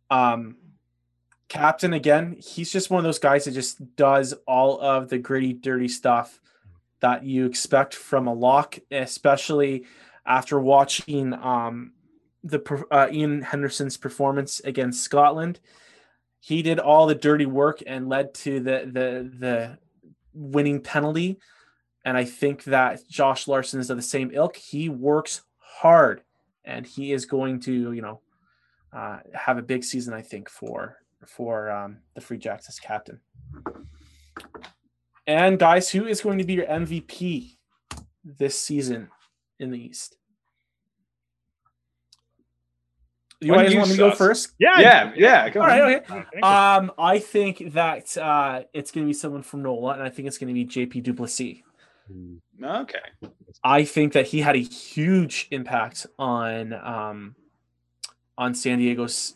Um, captain again, he's just one of those guys that just does all of the gritty, dirty stuff that you expect from a lock, especially after watching um, the uh, Iain Henderson's performance against Scotland. He did all the dirty work and led to the the the winning penalty. And I think that Josh Larsen is of the same ilk. He works hard, and he is going to, you know, uh, have a big season. I think for for um, the Free Jacks as captain. And guys, who is going to be your MVP this season in the East? You guys want me to go first? Yeah, yeah, yeah. All right, okay. Um, I think that uh, it's going to be someone from NOLA, and I think it's going to be JP du Plessis. Okay. I think that he had a huge impact on um, on San Diego's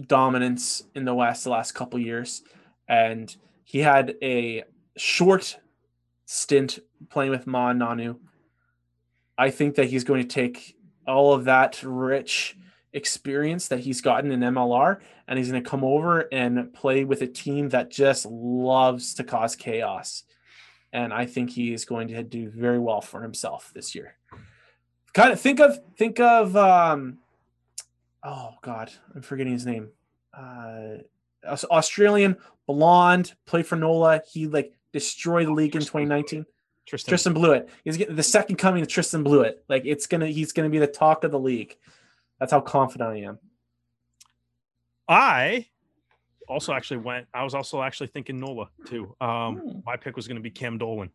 dominance in the West the last couple years, and he had a short stint playing with Ma'a Nonu. I think that he's going to take all of that rich experience that he's gotten in MLR and he's going to come over and play with a team that just loves to cause chaos. And I think he is going to do very well for himself this year. Kind of think of think of um oh god, I'm forgetting his name. Uh Australian blonde, played for NOLA. He like destroyed the league in 2019. Tristan, Tristan Blewett. He's the second coming of Tristan Blewett. Like it's gonna, he's gonna be the talk of the league. That's how confident I am. I also actually went. I was also actually thinking Nola too. Um, hmm. My pick was going to be Cam Dolan.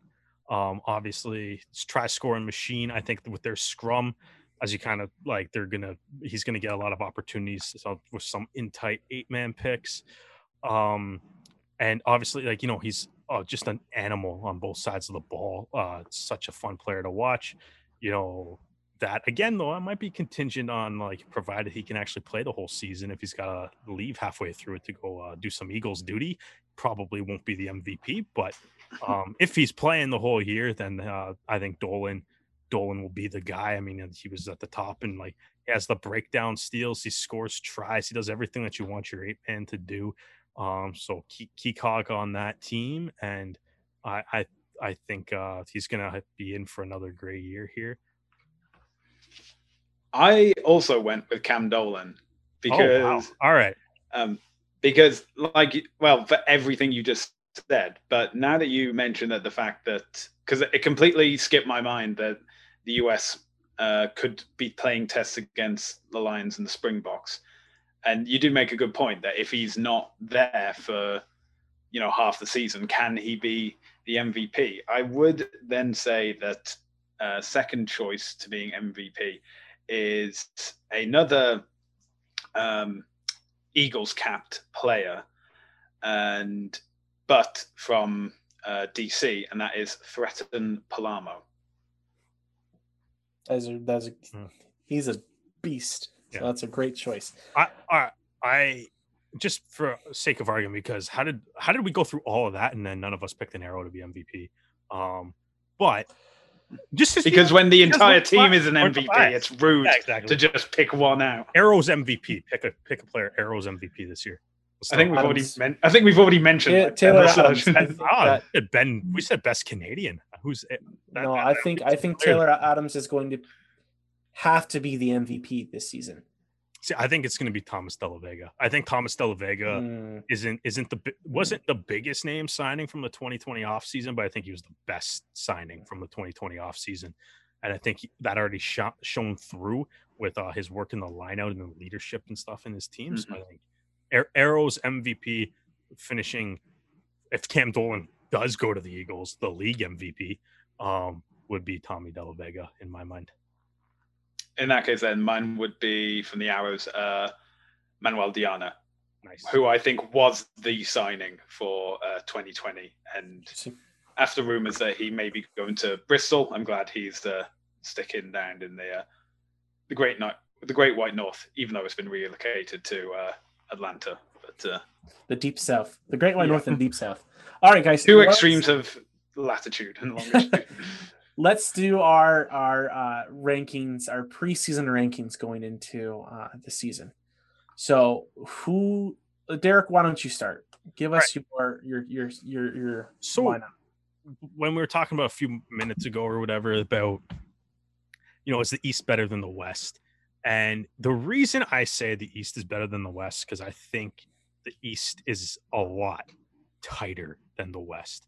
Um, obviously, it's try scoring machine. I think with their scrum, as you kind of like, they're gonna. He's gonna get a lot of opportunities with some in tight eight man picks. Um, and obviously, like you know, he's oh, just an animal on both sides of the ball. Uh, such a fun player to watch. You know, that again though it might be contingent on like provided he can actually play the whole season if he's got to leave halfway through it to go uh, do some eagles duty probably won't be the mvp but um, if he's playing the whole year then uh, i think dolan dolan will be the guy. I mean he was at the top and like he has the breakdown steals. He scores tries. He does everything that you want your eight man to do. Um, so key, key cog on that team. And i i, I think uh, he's gonna be in for another great year here. I also went with Cam Dolan because oh, wow. all right. Um, because like well, for everything you just said, but now that you mentioned that the fact that because it completely skipped my mind that the US uh, could be playing tests against the Lions and the Springboks, and you do make a good point that if he's not there for you know half the season, can he be the MVP? I would then say that uh, second choice to being MVP is another um, Eagles capped player, and but from uh, DC, and that is Thretton Palamo. That's a, that's a, hmm. he's a beast. So yeah. that's a great choice. I, I, I just for sake of argument, because how did how did we go through all of that and then none of us picked an arrow to be MVP? Um, but just because when the entire team is an MVP, it's rude yeah, exactly. to just pick one out. Arrows MVP. Pick a pick a player. Arrows MVP this year. I think we've already men- I think we've already mentioned yeah, Taylor Adams. ah, Ben. We said best Canadian. Who's that, no? I think I think Taylor Adams is going to have to be the MVP this season. See, I think it's going to be Thomas De La Vega. I think Thomas De La Vega mm. isn't isn't the wasn't the biggest name signing from the 2020 off season, but I think he was the best signing from the 2020 off season, and I think he, that already shot, shown through with uh, his work in the lineout and the leadership and stuff in his team. Mm-hmm. So I think Arrows MVP finishing if Cam Dolan does go to the Eagles, the league MVP um, would be Tommy De La Vega in my mind in that case, then mine would be from the Arrows, uh, Manuel Diana, nice. who I think was the signing for uh, 2020. And after rumors that he may be going to Bristol, I'm glad he's uh, sticking down in the uh, the Great Night, the Great White North, even though it's been relocated to uh, Atlanta. But uh, the Deep South, the Great White yeah. North and Deep South. All right, guys. 2 extremes of latitude and longitude. let's do our our uh, rankings, our preseason rankings going into uh, the season. So, who, Derek? Why don't you start? Give us your your your your your So lineup. when we were talking about a few minutes ago or whatever about you know is the east better than the west and the reason i say the east is better than the west because i think the east is a lot tighter than the west.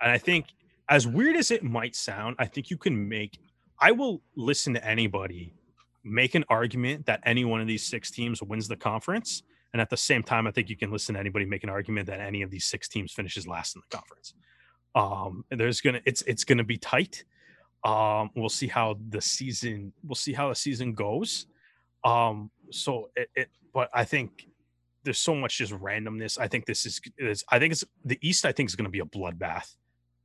And i think as weird as it might sound i think you can make i will listen to anybody make an argument that any one of these six teams wins the conference and at the same time i think you can listen to anybody make an argument that any of these six teams finishes last in the conference. Um there's gonna it's it's gonna be tight um we'll see how the season we'll see how the season goes. Um so it, it but i think there's so much just randomness. I think this is, is i think it's the east i think is going to be a bloodbath.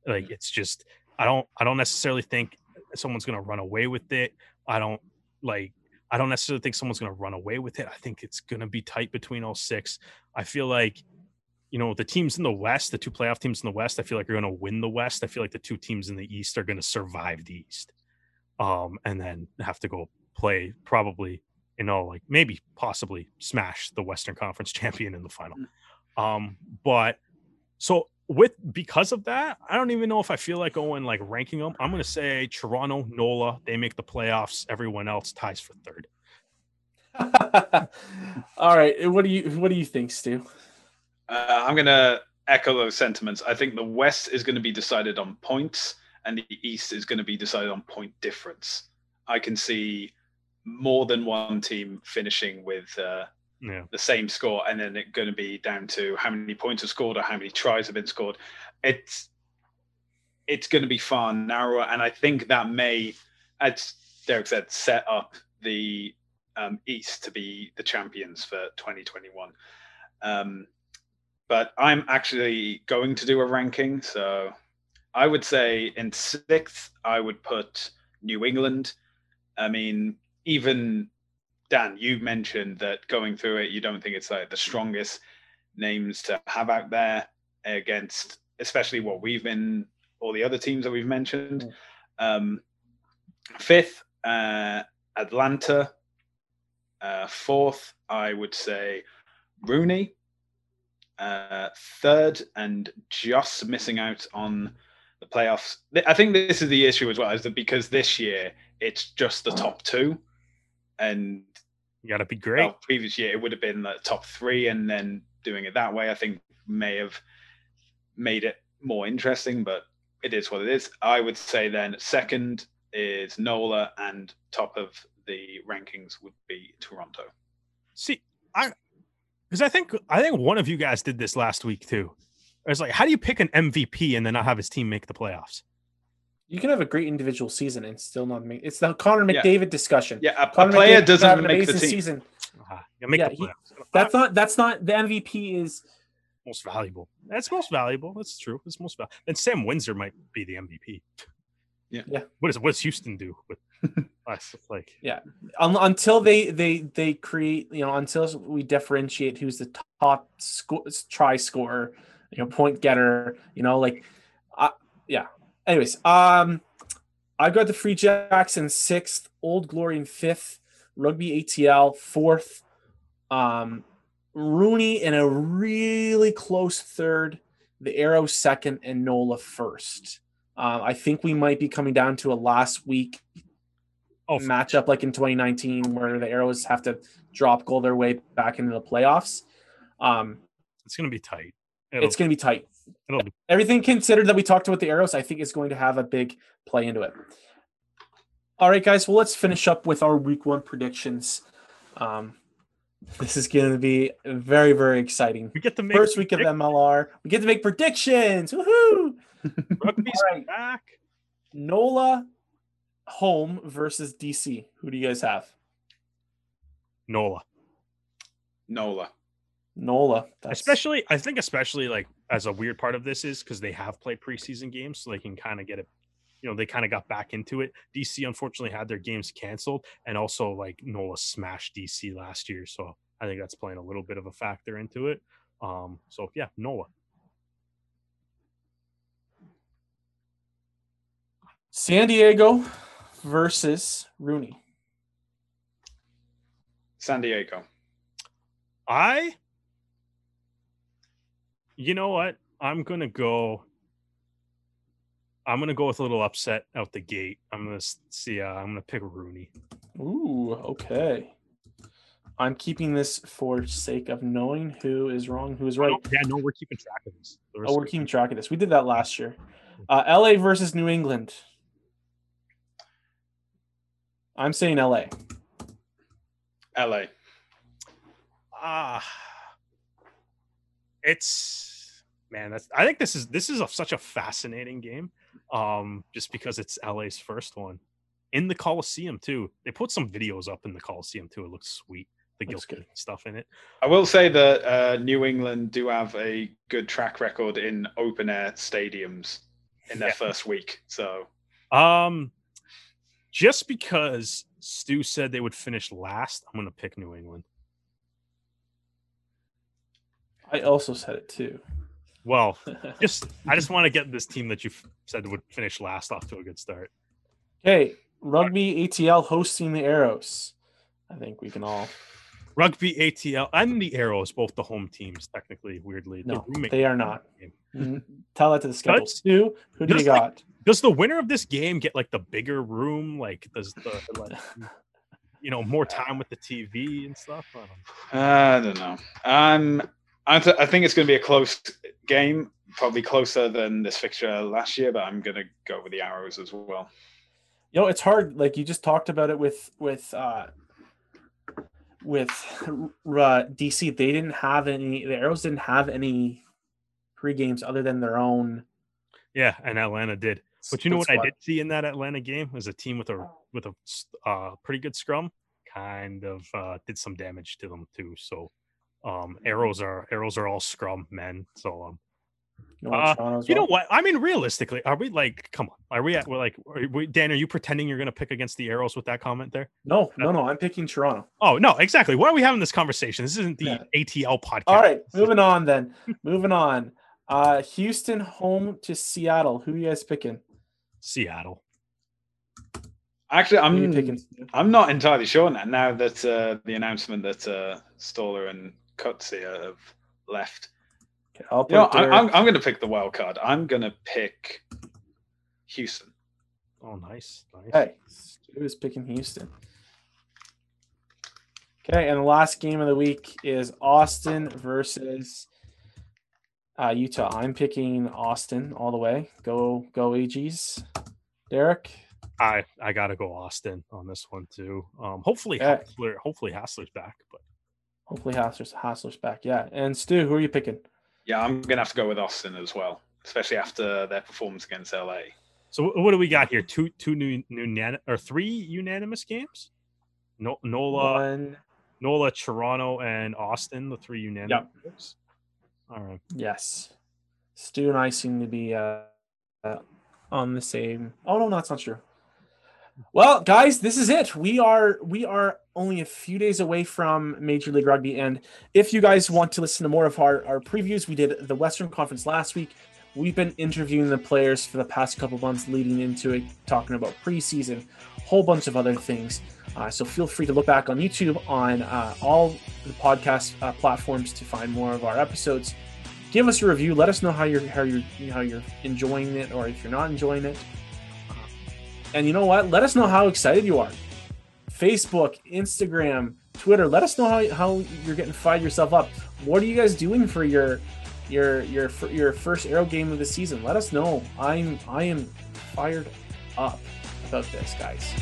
Like it's just i don't i don't necessarily think someone's going to run away with it. I don't like i don't necessarily think someone's going to run away with it. I think it's going to be tight between all six. I feel like you know the teams in the west the two playoff teams in the west i feel like are going to win the west. I feel like the two teams in the east are going to survive the east. Um and then have to go play probably you know like maybe possibly smash the western conference champion in the final. Um but so with because of that i don't even know if i feel like going like ranking them i'm going to say toronto nola they make the playoffs. Everyone else ties for third. All right. What do you what do you think, Stu? Uh, I'm going to echo those sentiments. I think the West is going to be decided on points, and the East is going to be decided on point difference. I can see more than one team finishing with uh, yeah the same score, and then it's going to be down to how many points are scored or how many tries have been scored. It's it's going to be far narrower, and I think that may, as Derek said, set up the um, East to be the champions for 2021. Um, but I'm actually going to do a ranking, so I would say in sixth I would put New England. I mean, even Dan, you mentioned that going through it, you don't think it's like the strongest names to have out there against, especially what we've been, all the other teams that we've mentioned. Um, fifth, uh, Atlanta. Uh, fourth, I would say RUNY. Uh, third, and just missing out on the playoffs. I think this is the issue as well, is that because this year it's just the top two, and you got to be great well, previous year it would have been the top three, and then doing it that way, I think may have made it more interesting. But it is what it is. I would say then second is Nola, and top of the rankings would be Toronto. See, I because I think I think one of you guys did this last week too. It's like, how do you pick an MVP and then not have his team make the playoffs? You can have a great individual season and still not make. It's the Connor Yeah. McDavid discussion. Yeah, a, a Connor player McDavid doesn't make the team. season. Ah, you make Yeah, the he- That's not. That's not. The MVP is. most valuable. That's most valuable. That's true. It's most valuable. And Sam Windsor might be the MVP. Yeah. Yeah. What does what does Houston do with us? Like un- until they they they create you know until we differentiate who's the top sco- try scorer you know point getter you know like uh, yeah anyways um i've got the free jacks in sixth old glory in fifth rugby atl fourth um RUNY in a really close third the arrow second and nola first um, i think we might be coming down to a last week oh matchup like in 2019 where the arrows have to drop goal their way back into the playoffs. Um it's gonna be tight. It'll, it's going to be tight. it'll be everything considered that we talked about the arrows i think is going to have a big play into it. All right guys well let's finish up with our week one predictions. Um this is going to be very very exciting. We get to make first week of mlr we get to make predictions Woohoo! Rugby's All right. back. nola home versus dc who do you guys have Nola. Nola. nola that's- especially i think especially like as a weird part of this is because they have played preseason games so they can kind of get it you know they kind of got back into it dc unfortunately had their games canceled and also like nola smashed dc last year so i think that's playing a little bit of a factor into it um so yeah nola San Diego versus RUNY. San Diego. I, you know what? I'm gonna go. I'm gonna go with a little upset out the gate. I'm gonna see. Uh, I'm gonna pick RUNY. Ooh, okay. I'm keeping this for sake of knowing who is wrong, who is right. Yeah, no, we're keeping track of this. Oh, we're keeping track of this. We did that last year. Uh, LA versus New England. I'm saying LA. LA. Ah, it's man. That's I think this is this is a, such a fascinating game. Um, just because it's LA's first one in the Coliseum too. They put some videos up in the Coliseum too. It looks sweet. The Looks guilty stuff in it. I will say that uh, New England do have a good track record in open air stadiums in their Yeah. first week. So Um, just because Stu said they would finish last, I'm gonna pick New England. I also said it too. Well, just I just want to get this team that you said would finish last off to a good start. okay, Rugby ATL hosting the Arrows. I think we can all. Rugby ATL and the Arrows, both the home teams, technically, weirdly. No, they are not. Mhm. Tell that to the schedule. Stu, who do you does, like, got? Does the winner of this game get like the bigger room? Like, does the like, you know more time with the TV and stuff? I don't know. I don't know. Um, I, th- I think it's going to be a close game, probably closer than this fixture last year. But I'm going to go with the Arrows as well. You know, it's hard. Like you just talked about it with with uh with uh, DC. They didn't have any. The Arrows didn't have any pre games other than their own. Yeah, and Atlanta did. But you know what split I did see in that Atlanta game was a team with a with a uh, pretty good scrum, kind of uh, did some damage to them too. So um, arrows are arrows are all scrum men. So um, You know, Uh, as you know what? I mean, realistically, are we like, come on, are we at? We're like, are we, Dan, are you pretending you're going to pick against the arrows with that comment there? No, no, no. I'm picking Toronto. Oh no, exactly. Why are we having this conversation? This isn't the Yeah. ATL podcast. All right, moving on then. moving on. Uh Houston home to Seattle. Who are you guys picking? Seattle. Actually, I'm picking? I'm not entirely sure now. Now that uh, the announcement that uh, Staller and Cutsy have left, Okay, I'll put you know, I, Derek- I'm I'm going to pick the wild card. I'm going to pick Houston. Oh, nice, nice. Hey, Stu is picking Houston. Okay, and the last game of the week is Austin versus uh, Utah. I'm picking Austin all the way. Go, go, AGs. Derek. I I gotta go Austin on this one too. Um, hopefully Okay. Hassler, hopefully Hassler's back, but Hopefully Hassler's, Hassler's back. Yeah. And Stu, who are you picking? Yeah, I'm going to have to go with Austin as well, especially after their performance against LA. so what do we got here? Two two new new or three unanimous games? No, Nola, One. Nola, Toronto, and Austin, the three unanimous. picks? All right. Yes. Stu and I seem to be uh, uh, on the same. Oh no, that's not true. Well, guys, this is it. We are we are only a few days away from Major League Rugby, and if you guys want to listen to more of our, our previews, we did the Western Conference last week. We've been interviewing the players for the past couple months leading into it, talking about preseason, whole bunch of other things. Uh, so feel free to look back on YouTube on uh, all the podcast uh, platforms to find more of our episodes give us a review. Let us know how you're how you're how you're enjoying it, or if you're not enjoying it. And you know what? Let us know how excited you are. Facebook, Instagram, Twitter. Let us know how, how you're getting fired yourself up. What are you guys doing for your your your your first Arrow game of the season? Let us know. I'm I am fired up about this, guys.